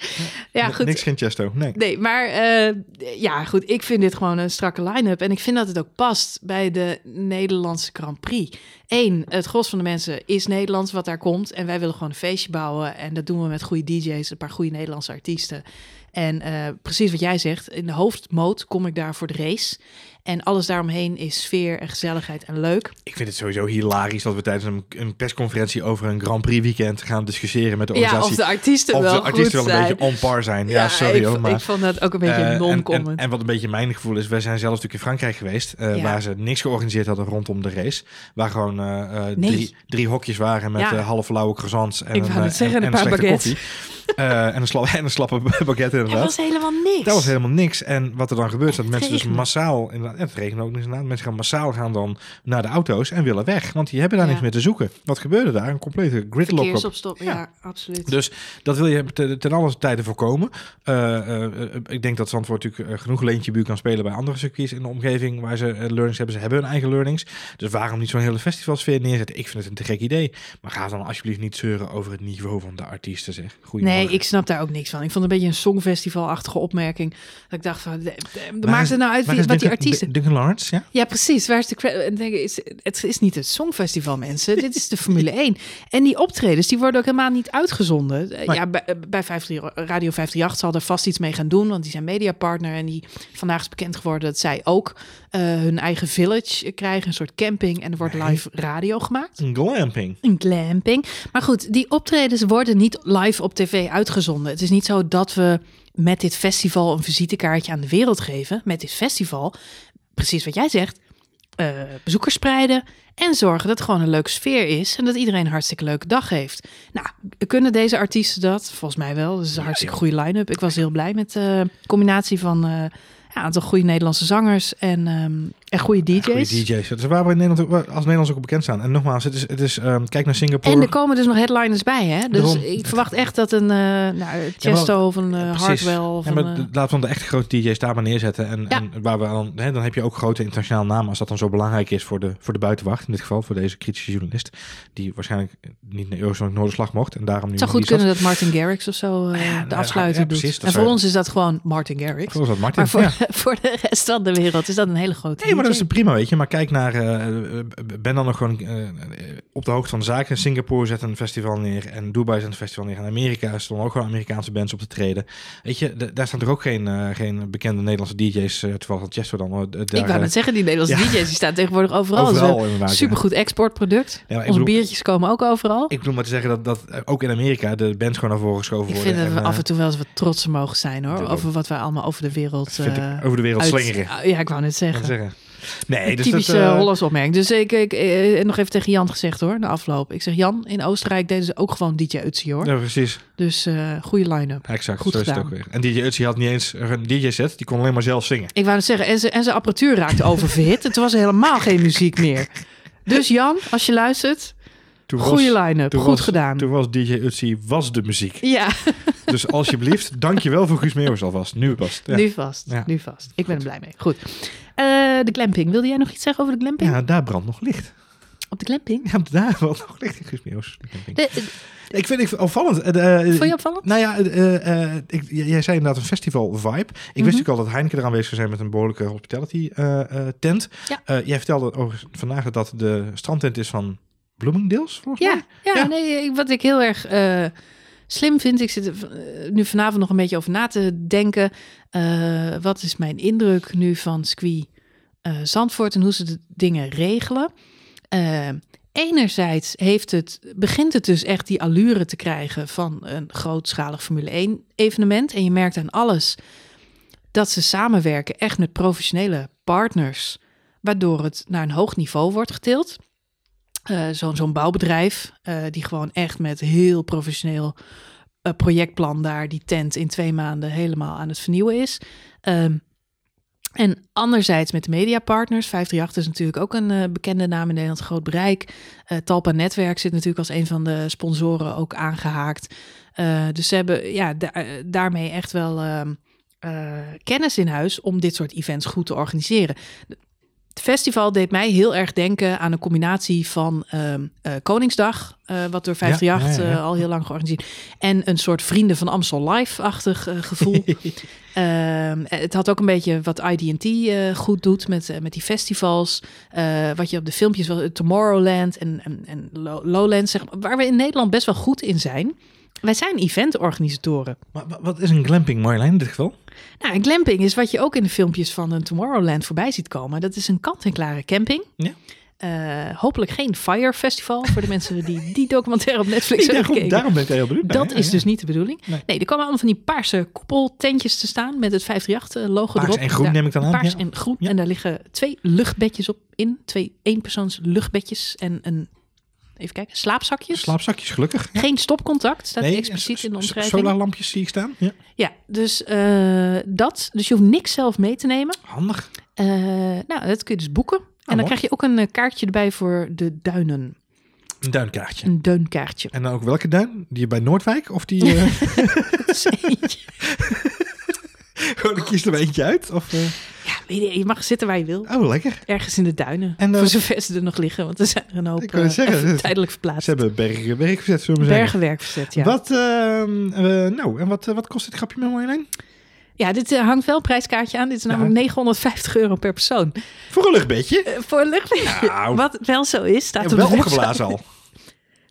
Ja, goed. Niks geen chesto. Nee. Nee, maar eh, ja, goed. Ik vind dit gewoon een strakke line-up. En ik vind dat het ook past bij de Nederlandse Grand Prix. Eén, het gros van de mensen is Nederlands wat daar komt. En wij willen gewoon een feestje bouwen. En dat doen we met goede DJ's, een paar goede Nederlandse artiesten. En eh, precies wat jij zegt, in de hoofdmoot kom ik daar voor de race. En alles daaromheen is sfeer en gezelligheid en leuk. Ik vind het sowieso hilarisch dat we tijdens een, een persconferentie over een Grand Prix weekend gaan discussiëren met de Ja, organisatie. of de artiesten of wel de artiesten wel een zijn. beetje on par zijn. Ja, sorry ik, hoor. Maar, ik vond dat ook een beetje eh, en- non-comment. En, en, wat een beetje mijn gevoel is, wij zijn zelf natuurlijk in Frankrijk geweest, eh, Ja. waar ze niks georganiseerd hadden rondom de race. Waar gewoon eh, Nee. drie, drie hokjes waren met Ja. half flauwe croissants en Ik een, zeggen, en, paar slechte baguettes. koffie. Eh, en, een sla en een slappe baguette er inderdaad. was helemaal niks. Dat was helemaal niks. En wat er dan gebeurt, is dat mensen dus massaal, inderdaad, en het regent ook niet inderdaad, mensen gaan massaal gaan dan naar de auto's en willen weg. Want die hebben daar Ja. niks meer te zoeken. Wat gebeurde daar? Een complete gridlock op. Ja, Ja. absoluut. Dus dat wil je te- ten alle tijde voorkomen. Eh, eh, ik denk dat Zandvoort natuurlijk genoeg leentje buur kan spelen bij andere circuits in de omgeving waar ze learnings hebben. Ze hebben hun eigen learnings. Dus waarom niet zo'n hele festivalsfeer neerzetten? Ik vind het een te gek idee. Maar ga dan alsjeblieft niet zeuren over het niveau van de artiesten, zeg. Nee, Goedemorgen. Nee, ik snap daar ook niks van. Ik vond het een beetje een songfestival-achtige opmerking. Dat ik dacht van, de- de- maakt het nou uit wat die artiesten... Duncan Lawrence, ja? Ja, precies. Waar is de Het is niet het Songfestival, mensen. Dit is de Formule 1. En die optredens, die worden ook helemaal niet uitgezonden. Eh. Ja, bij, bij 50, Radio 538 zal er vast iets mee gaan doen, want die zijn mediapartner. En die vandaag is bekend geworden dat zij ook eh, hun eigen village krijgen, een soort camping. En er wordt live radio gemaakt. Een glamping. Een glamping. Maar goed, die optredens worden niet live op tv uitgezonden. Het is niet zo dat we met dit festival een visitekaartje aan de wereld geven. Met dit festival, precies wat jij zegt, eh, bezoekers spreiden en zorgen dat het gewoon een leuke sfeer is en dat iedereen een hartstikke leuke dag heeft. Nou, kunnen deze artiesten dat? Volgens mij wel. Dat is een hartstikke goede line-up. Ik was heel blij met de combinatie van eh, ja, een aantal goede Nederlandse zangers en, ehm, en goede DJ's. Goeie DJ's. Dat is waar we in Nederland, ook- als Nederlands ook bekend staan. En nogmaals, het is, het is ehm, kijk naar Singapore. En er komen dus nog headliners bij, hè? Dus Daarom. ik verwacht echt dat een uh, nou, Chesto of een uh. Hardwell of Ja, maar een... d- laten we dan de echt grote DJ's daar maar neerzetten. En, Ja. en waar we dan, hè, dan heb je ook grote internationale namen. Als dat dan zo belangrijk is voor de, voor de buitenwacht. In dit geval voor deze kritische journalist. Die waarschijnlijk niet naar Eurozone Noorderslag mocht. En daarom nu Het zou goed kunnen dat Martin Garrix of zo uh, Ja, de nou, afsluiter ja, doet. precies, en voor ons is dat gewoon Martin Garrix. dat Martin. Maar voor, voor de rest van de wereld is dat een hele grote Nee, maar dat is prima, weet je. Maar kijk naar, eh, eh, ben dan nog gewoon eh, op de hoogte van de zaken. Singapore zet een festival neer en Dubai zet een festival neer. En Amerika stonden ook gewoon Amerikaanse bands op te treden. Weet je, daar staan toch ook geen, geen bekende Nederlandse DJ's, terwijl van Chesto dan. daar, Ik wou net zeggen, die Nederlandse Ja. DJ's die staan tegenwoordig overal. overal ja. Supergoed exportproduct. Ja, ik Onze bedoel- biertjes komen ook overal. Ik bedoel maar te zeggen dat, dat ook in Amerika de bands gewoon naar voren geschoven Ik worden. vind dat we af en toe wel eens wat trots mogen zijn hoor. Over wat wij allemaal over de wereld... ik over de wereld slingeren. Ja, ik wou net zeggen. Nee, dus Typische Hollands opmerking. Dus ik, ik eh, nog even tegen Jan gezegd hoor, de afloop. Ik zeg Jan, in Oostenrijk deden ze ook gewoon DJ Utsi hoor. Ja, precies. Dus eh goede line-up. Exact, Goed zo is het gedaan. ook weer. En DJ Utsi had niet eens een DJ-set, die kon alleen maar zelf zingen. Ik wou net zeggen, en zijn en zijn apparatuur raakte oververhit. en toen was er helemaal geen muziek meer. Dus Jan, als je luistert, Toen goede line-up. Goed was- gedaan. Toen was DJ Utsi was de muziek. Ja, Dus alsjeblieft, dankjewel voor Guus Meeuwis alvast. Nu pas. Ja. nu vast. Ja. Nu vast. Ik ben er blij mee. Goed. Eh, de glamping. Wilde jij nog iets zeggen over de glamping? ja, daar brandt nog licht. Op de glamping? Ja, daar brandt nog licht in Guus Meeuwis. De, de- Ik vind het opvallend. eh, eh, vond je opvallend? Nou ja, ik, jij zei inderdaad een festival-vibe. Ik Mhm. wist ook al dat Heineken er aanwezig zou zijn met een behoorlijke hospitality-tent. Ja. jij vertelde over vandaag dat de strandtent is van Bloomingdale's, volgens Ja, mij. ja, Ja. nee, ik- wat ik heel erg slim vind, ik zit eh, nu vanavond nog een beetje over na te denken. Eh, wat is mijn indruk nu van Squee eh, Zandvoort en hoe ze de dingen regelen? Eh, enerzijds heeft het, begint het dus echt die allure te krijgen van een grootschalig Formule 1 evenement. En je merkt aan alles dat ze samenwerken echt met professionele partners, waardoor het naar een hoog niveau wordt getild. Eh, zo'n bouwbedrijf, eh, die gewoon echt met heel professioneel eh, projectplan daar die tent in twee maanden helemaal aan het vernieuwen is. Ehm, en anderzijds met de mediapartners. 538 is natuurlijk ook een bekende naam in Nederland, groot bereik. Talpa Netwerk zit natuurlijk als een van de sponsoren ook aangehaakt. Eh, dus ze hebben ja, da- daarmee echt wel ehm, eh, kennis in huis om dit soort events goed te organiseren. Het festival deed mij heel erg denken aan een combinatie van ehm, eh, Koningsdag, eh, wat door 538 Ja, ja, ja. eh, al heel lang georganiseerd, en een soort Vrienden van Amstel Live-achtig gevoel. Ehm, het had ook een beetje wat ID&T goed doet met, met die festivals. Wat je op de filmpjes wel, Tomorrowland en, en, en Low- Lowlands, zeg maar, waar we in Nederland best wel goed in zijn. Wij zijn eventorganisatoren. Maar wa- wat is een glamping, Marjolein, in dit geval? Nou, een glamping is wat je ook in de filmpjes van een Tomorrowland voorbij ziet komen. Dat is een kant-en-klare camping. Ja. Eh, hopelijk geen Fire Festival voor de mensen die die documentaire op Netflix Nee, hebben daarom, gekeken. daarom ben ik heel benieuwd Dat ja, is ja. dus niet de bedoeling. Nee. Nee. er komen allemaal van die paarse koepeltentjes te staan met het 538-logo Paars erop. en groen Daar- neem ik dan aan, Paars ja. en groen. En daar liggen twee luchtbedjes op in. Twee eenpersoons luchtbedjes en een, even kijken, slaapzakjes. Slaapzakjes, gelukkig. Ja. Geen stopcontact, staat Nee, expliciet in de omschrijving. Solarlampjes zie ik staan. Ja. Ja, dus eh, dat. Dus je hoeft niks zelf mee te nemen. Handig. Eh, nou, dat kun je dus boeken. en dan mooi. krijg je ook een eh, kaartje erbij voor de duinen. Een duinkaartje. Een duinkaartje. En dan ook welke duin? Die bij Noordwijk? Of die... Dat is eentje. gewoon, ik kies er maar eentje uit? Of, eh, Ja, weet je, je mag zitten waar je wil. Oh, lekker. Ergens in de duinen. En, eh, Voor zover ze er nog liggen, want er zijn er een hoop Ik eh, zeggen, tijdelijk verplaatst. Ze hebben bergen werk gezet, zullen we zeggen. Bergenwerk verzet, ja. Wat, ehm, eh, nou, en wat, wat kost dit grapje met Marjolein? Ja, dit hangt wel een prijskaartje aan. Dit is namelijk 950 euro per persoon. Voor een luchtbedje. Voor een luchtbedje. Nou. Wat wel zo is, staat op wel opgeblazen al.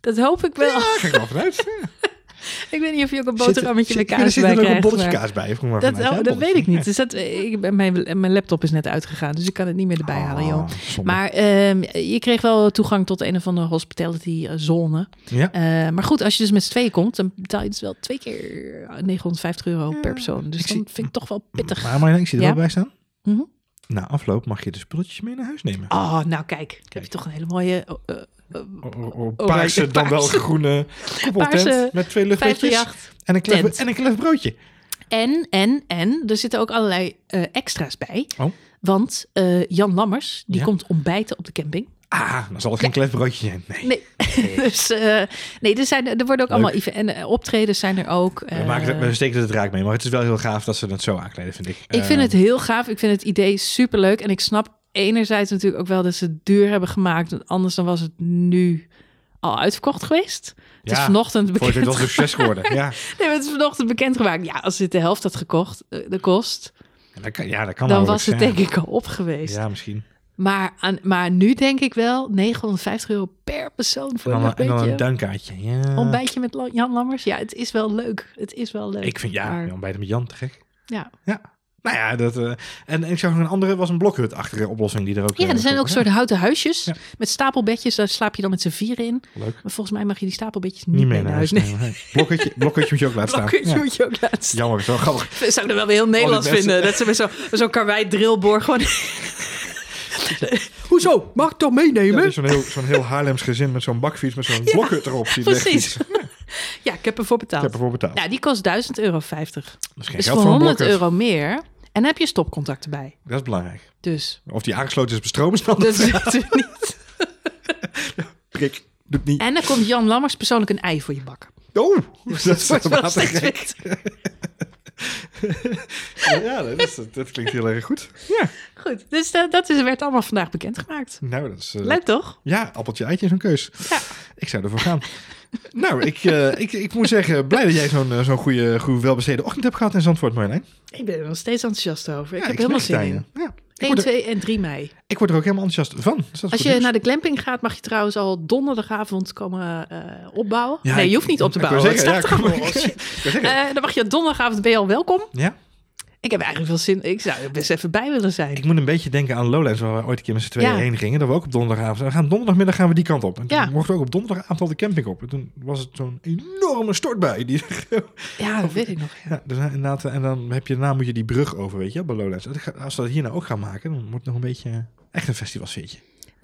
Dat hoop ik wel. Ja, ga ik wel vanuit. Ik weet niet of je ook een boterhammetje zit- met Er kaas zit bij er ook een krijgt. bolletje kaas bij. Vroeg maar Dat, oh, dat weet ik niet. Dus dat, eh, ik, mijn, mijn laptop is net uitgegaan, dus ik kan het niet meer erbij halen, joh. Ah, zonde. Maar ehm, je kreeg wel toegang tot een of andere hospitality eh, zone. Ja. Eh, maar goed, als je dus met z'n tweeën komt, dan betaal je dus wel twee keer 950 euro per persoon. Dus ik dan zie- vind ik toch wel pittig. Maar Marjolein, ik zie er Ja? wel bij staan. Mhm. Na afloop mag je de spulletjes mee naar huis nemen. Oh, nou kijk, heb je toch een hele mooie eh, eh, paarse, right. dan wel Paarse. groene koepeltent Paarse met twee luchtbedjes 538. en een klef, en een klef broodje. En, en, en, er zitten ook allerlei eh, extra's bij. Oh. Want eh, Jan Lammers, die Ja. komt ontbijten op de camping. Ah, dan zal het geen klef broodje zijn. Nee. Nee, dus eh, nee, er, zijn, er worden ook allemaal even en optredens zijn er ook. We, maken het, we steken het raak mee, maar het is wel heel gaaf dat ze het zo aankleden, vind ik. ik vind het heel gaaf. Ik vind het idee superleuk. En ik snap enerzijds natuurlijk ook wel dat ze het duur hebben gemaakt. Want anders dan was het nu al uitverkocht geweest. Het is Ja, vanochtend Voor dit bekend. een succes geworden. Ja, Nee, het is vanochtend bekendgemaakt. Ja, als dit de helft had gekocht, eh, de kost, En dat kan, ja dat kan dan was het denk ik al op geweest. Ja, misschien. Maar, aan, maar nu denk ik wel 950 euro per persoon En voor dan, een en dan een duinkaartje. Ja. Ontbijtje met Jan Lammers. Ja, het is wel leuk. Het is wel leuk. Ik vind, ja, Maar- ja, ontbijten met Jan te gek. ja. Ja. Nou ja, dat, eh, en ik zag nog een andere, was een blokhut-achtige oplossing die er ook... ja, eh, er zijn ook soort houten huisjes Ja. met stapelbedjes. Daar slaap je dan met z'n vieren in. Ja, leuk. Maar volgens mij mag je die stapelbedjes niet, Niet mee naar huis nemen. Nee. Blokhutje, blokhutje moet je ook laten staan. Blokhutje Ja. moet je ook laten staan. Jammer, zo grappig. Dat zou ik dan wel weer heel Nederlands vinden. Dat ze met zo'n zo'n karwei drillboor gewoon... Hoezo? Mag ik toch Ja, meenemen? er is zo'n heel, zo'n heel Haarlems gezin met zo'n bakfiets met zo'n blokhut erop. Die precies. Ja, ik heb ervoor Ik betaald. heb ervoor betaald. Nou, die kost 1000 euro 50. dat is geen Dus geld voor voor een 100 blokhut. euro meer. En heb je stopcontacten bij. Dat is belangrijk. Dus Of die aangesloten is op stroom is dan dat is natuurlijk niet. prik. Doet niet. En dan komt Jan Lammers persoonlijk een ei voor je bakken. Oh, Dus dat is wordt Ja, dat, is, dat klinkt heel erg goed. Ja, Goed, dus dat, dat is, werd allemaal vandaag bekendgemaakt. nou, dat is... eh, Leuk toch? Ja, appeltje, eitje, zo'n keus. Ja. Ik zou ervoor gaan. nou, ik, eh, ik, ik moet zeggen, blij dat jij zo'n eh, zo'n goede, goede, welbesteden ochtend hebt gehad in Zandvoort, Marjolein. Ik ben er nog steeds enthousiast over. Ik Ja, heb helemaal zin in. Ja. Ik, 1, word er, 2 en 3 mei. ik word er ook helemaal enthousiast van. Dus Als je naar de glamping gaat, mag je trouwens al donderdagavond komen eh, opbouwen. Ja, nee, je hoeft niet op te bouwen. Zeggen, ja, Eh, dan mag je donderdagavond ben je al welkom. ja, Ik heb eigenlijk wel zin. Ik zou er best even bij willen zijn. ik moet een beetje denken aan Lowlands, waar we ooit een keer met z'n tweeën Ja. heen gingen. Dat we ook op donderdagavond. We gaan donderdagmiddag gaan we die kant op. En toen Ja. mochten we ook op donderdagavond al de camping op. En toen was het zo'n enorme stortbui. Die, Ja, dat weet ik nog. Ja. dus inderdaad, en dan heb je daarna moet je die brug over, weet je, bij Lowlands. Als we dat hier nou ook gaan maken, dan wordt het nog een beetje eh, echt een festivalsfeertje.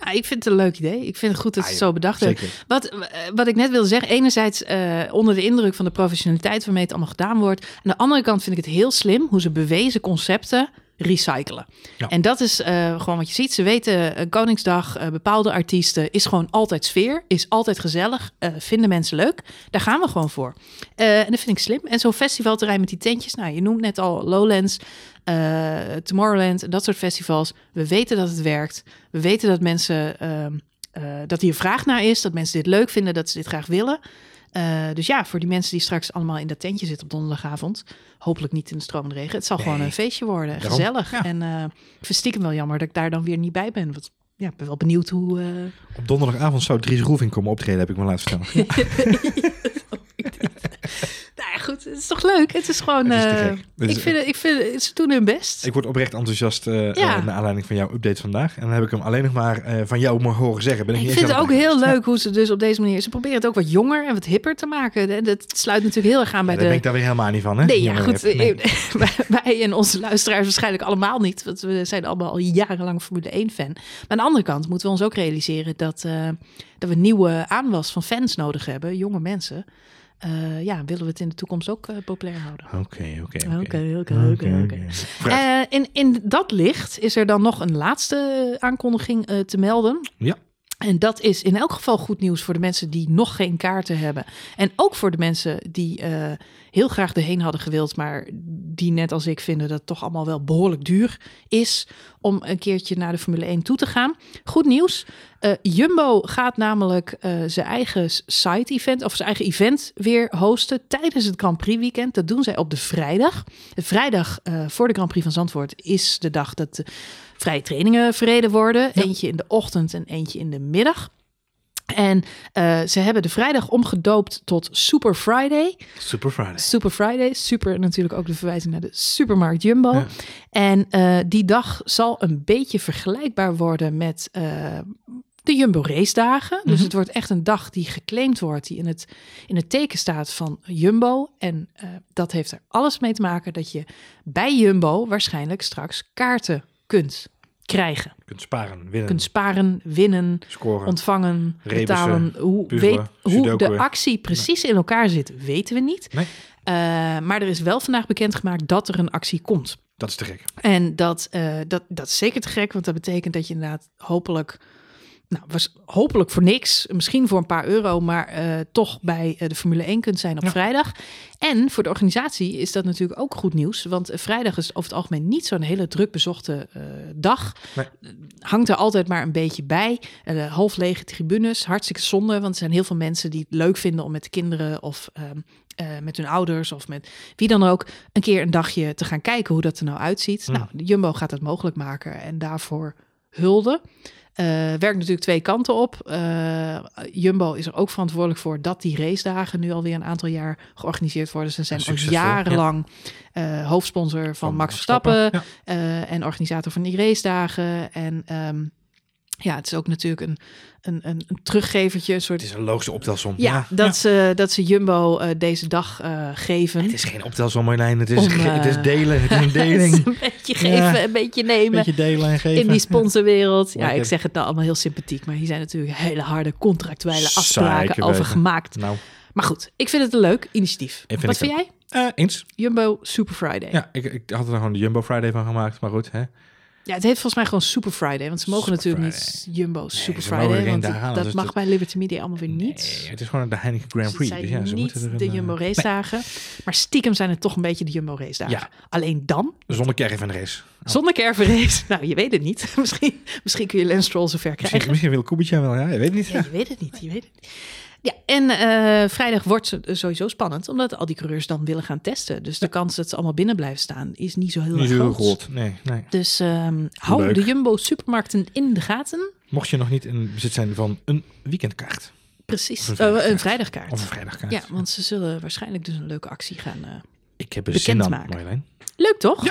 Nou, ik vind het een leuk idee. Ik vind het goed dat ze Ah, het zo bedacht hebben. Wat, eh, wat ik net wilde zeggen, enerzijds eh, onder de indruk van de professionaliteit waarmee het allemaal gedaan wordt. Aan de andere kant vind ik het heel slim hoe ze bewezen concepten recyclen. Ja. En dat is eh, gewoon wat je ziet. Ze weten, eh, Koningsdag, eh, bepaalde artiesten, is gewoon altijd sfeer, is altijd gezellig, vinden mensen leuk. Daar gaan we gewoon voor. En dat vind ik slim. En zo'n festivalterrein met die tentjes, nou, je noemt net al Lowlands, Tomorrowland, dat soort festivals. We weten dat het werkt. We weten dat mensen, ehm, eh, dat hier vraag naar is, dat mensen dit leuk vinden, dat ze dit graag willen. Eh, dus ja, voor die mensen die straks allemaal in dat tentje zitten op donderdagavond, hopelijk niet in de stromende regen, het zal Nee. gewoon een feestje worden, Daarom, gezellig. ja. En eh ik vind stiekem wel jammer dat ik daar dan weer niet bij ben. Want ja, ik ben wel benieuwd hoe. eh, Op donderdagavond zou Dries Roelving komen optreden, heb ik me laten vertellen. ja, goed, het is toch leuk? Het is gewoon. Het is te eh, is- ik vind, ik ze doen hun best. Ik word oprecht enthousiast eh Ja. eh, naar aanleiding van jouw update vandaag. En dan heb ik hem alleen nog maar van jou mogen horen zeggen. Ben ik Ik niet vind het ook heel leuk hoe ze dus op deze manier... Ze proberen het ook wat jonger en wat hipper te maken. En Dat sluit natuurlijk heel erg aan Ja, bij daar ben de... ik daar weer helemaal niet van, hè? Nee, ja, goed. Nee. wij- en onze luisteraars waarschijnlijk allemaal niet. Want we zijn allemaal al jarenlang Formule 1-fan. Maar aan de andere kant moeten we ons ook realiseren... dat, dat we nieuwe aanwas van fans nodig hebben. Jonge mensen. Eh, ja, willen we het in de toekomst ook eh, populair houden. Oké, oké, Oké, oké. Eh, in, in dat licht is er dan nog een laatste aankondiging te melden. Ja. En dat is in elk geval goed nieuws voor de mensen die nog geen kaarten hebben. En ook voor de mensen die eh, heel graag erheen hadden gewild, maar die net als ik vinden dat het toch allemaal wel behoorlijk duur is om een keertje naar de Formule 1 toe te gaan. Goed nieuws. eh, Jumbo gaat namelijk eh, zijn eigen side-event of zijn eigen event weer hosten tijdens het Grand Prix weekend. Dat doen zij op de vrijdag. De vrijdag voor de Grand Prix van Zandvoort is de dag dat vrije trainingen verreden worden. Ja. Eentje in de ochtend en eentje in de middag. En eh, ze hebben de vrijdag omgedoopt tot Super Friday. Super Friday. Super Friday. Super natuurlijk ook de verwijzing naar de supermarkt Jumbo. Ja. En eh, die dag zal een beetje vergelijkbaar worden met eh, de Jumbo race dagen. Dus Mhm. het wordt echt een dag die geclaimd wordt, die in het, in het teken staat van Jumbo. En dat heeft er alles mee te maken dat je bij Jumbo waarschijnlijk straks kaarten kunt krijgen. Kunt sparen, winnen, Kunt sparen, winnen, scoren. ontvangen, Rebussen, betalen. Hoe, puzzelen, weet, hoe de actie precies in elkaar zit, weten we niet. Nee. Eh, maar er is wel vandaag bekendgemaakt dat er een actie komt. Dat is te gek. En dat, eh, dat, dat is zeker te gek, want dat betekent dat je inderdaad hopelijk, nou, was hopelijk voor niks, misschien voor een paar euro, maar eh, toch bij eh, de Formule 1 kunt zijn op Ja. vrijdag. En voor de organisatie is dat natuurlijk ook goed nieuws, want eh, vrijdag is over het algemeen niet zo'n hele druk bezochte dag. Nee. Hangt er altijd maar een beetje bij. Half lege tribunes, hartstikke zonde, want er zijn heel veel mensen die het leuk vinden om met de kinderen of ehm, eh, met hun ouders of met wie dan ook een keer een dagje te gaan kijken hoe dat er nou uitziet. Mm. Nou, Jumbo gaat dat mogelijk maken en daarvoor hulde. Eh werkt natuurlijk twee kanten op. Eh, Jumbo is er ook verantwoordelijk voor dat die race dagen nu alweer een aantal jaar georganiseerd worden. Ze zijn al jarenlang eh, hoofdsponsor van, Van Max Verstappen, Verstappen en organisator van die race dagen. En ehm, ja, het is ook natuurlijk een, een, een, een teruggevertje, een soort Het is een logische optelsom. ja, dat, Ze, dat ze Jumbo eh, deze dag eh, geven. Het is geen optelsom, Marlijn. Het is, Om, het is eh, delen. Het is een is deling. een beetje geven, een beetje nemen. beetje delen en geven. in die sponsorwereld. Ja, ik zeg het nou allemaal heel sympathiek, maar hier zijn natuurlijk hele harde contractuele Zeker afspraken over weten. gemaakt. Nou, Maar goed, ik vind het een leuk initiatief. vind Wat vind jij? eh, eens. Jumbo Super Friday. Ja. Ja, ik, ik had er gewoon de Jumbo Friday van gemaakt. Maar goed, hè. Het heet volgens mij gewoon Super Friday, want ze mogen Super natuurlijk Friday. niet Jumbo Super Friday, want dat, dus mag bij Liberty Media allemaal weer niet. Nee, het is gewoon de Heineken Grand Dus Prix. Dus zijn ja, ze niet moeten er de eh, Jumbo race dagen, maar stiekem zijn het toch een beetje de Jumbo race dagen. Ja. Alleen dan Zonder caravan race. Zonder caravan-race. Nou, je weet het niet. misschien, misschien kun je Lance Stroll zover Misschien, krijgen. misschien wil Kubica wel, ja. Je weet het niet. Ja, je weet het niet. Je weet het niet. Ja, en eh, vrijdag wordt sowieso spannend, omdat al die coureurs dan willen gaan testen. Dus de kans dat ze allemaal binnen blijven staan is niet zo heel Niet groot. groot. Nee, nee. Dus ehm, hou Leuk. de Jumbo-supermarkten in de gaten. Mocht je nog niet in bezit zijn van een weekendkaart. Precies. Een vrijdagkaart. een vrijdagkaart. Of een vrijdagkaart. Ja, want ze zullen waarschijnlijk dus een leuke actie gaan. eh, Ik heb er zin aan. Marjolein. Leuk toch? Ja.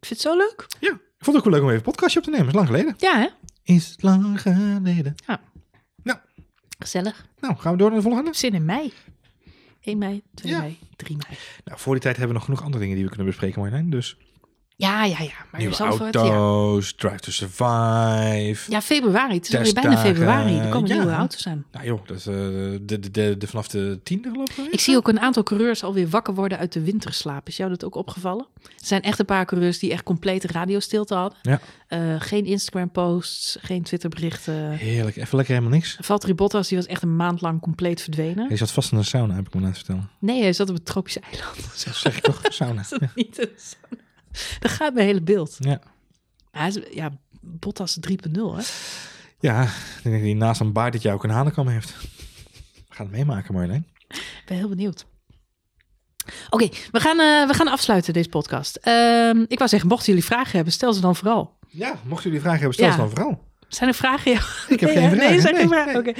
Ik vind het zo leuk. Ja. Ik vond het ook wel leuk om even een podcastje op te nemen. is lang geleden. Ja, hè? Is het lang geleden. Gezellig. Nou, gaan we door naar de volgende? Zin in mei. 1 mei, 2 Ja. mei, 3 mei. Nou, voor die tijd hebben we nog genoeg andere dingen die we kunnen bespreken, Marjolein. Dus Ja, ja, ja. Maar nieuwe ja. auto's, Drive to Survive. Ja, februari. Het is alweer bijna februari. Er komen ja. nieuwe auto's aan. Nou joh, dat is eh, de, de, de, de- vanaf de tiende geloof ik. Ik zie ook een aantal coureurs alweer wakker worden uit de winterslaap. Is jou dat ook opgevallen? Er zijn echt een paar coureurs die echt complete radiostilte hadden. Ja. Eh, geen Instagram-posts, geen Twitter-berichten. Heerlijk, even lekker helemaal niks. Valtteri Bottas die was echt een maand lang compleet verdwenen. Hij zat vast in een sauna, heb ik me laten vertellen. Nee, hij zat op het tropische eiland. Dat zeg ik toch, sauna. Is dat Ja. niet een sauna? Dat gaat mijn hele beeld. ja. Hij is, ja, Bottas 3.0, hè? Ja, ik denk dat hij naast een baardetje ook een hanenkam heeft. We gaan het meemaken, Marjolein. Ik ben heel benieuwd. Oké, we, gaan, eh, we gaan afsluiten deze podcast. Ehm, ik wou zeggen, mochten jullie vragen hebben, stel ze dan vooral. Ja, mochten jullie vragen hebben, stel Ja. ze dan vooral. Zijn er vragen? Ja. Ik heb Nee, geen vragen. Nee, er zijn geen Nee, vragen. Oké.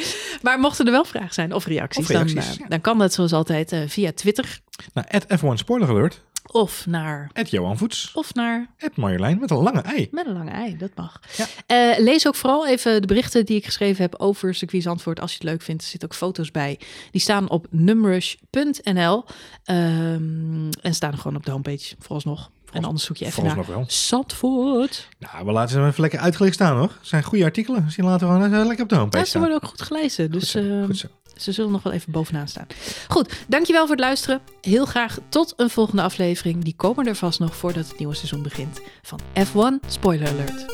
Maar mochten er wel vragen zijn of reacties, Of reacties, dan, eh, ja. dan kan dat zoals altijd eh, via Twitter Nou, at F1 Spoiler Alert, of naar, at Johan Voets, of naar at Marjolein met een lange ei. met een lange ei. Dat mag. Ja. Eh, lees ook vooral even de berichten die ik geschreven heb over circuit Zandvoort. Als je het leuk vindt, er zitten ook foto's bij. Die staan op numrush.nl Ehm, en staan gewoon op de homepage vooralsnog. En anders zoek je even naar wel. Zandvoort. Nou, we laten ze even lekker uitgelegd staan hoor. Het zijn goede artikelen. Die laten we gewoon lekker op de homepage Ja, ze worden ook goed gelezen. Dus Goed zo, ehm, goed zo. Ze zullen nog wel even bovenaan staan. Goed, dankjewel voor het luisteren. Heel graag tot een volgende aflevering. Die komen er vast nog voordat het nieuwe seizoen begint. Van F1 Spoiler Alert.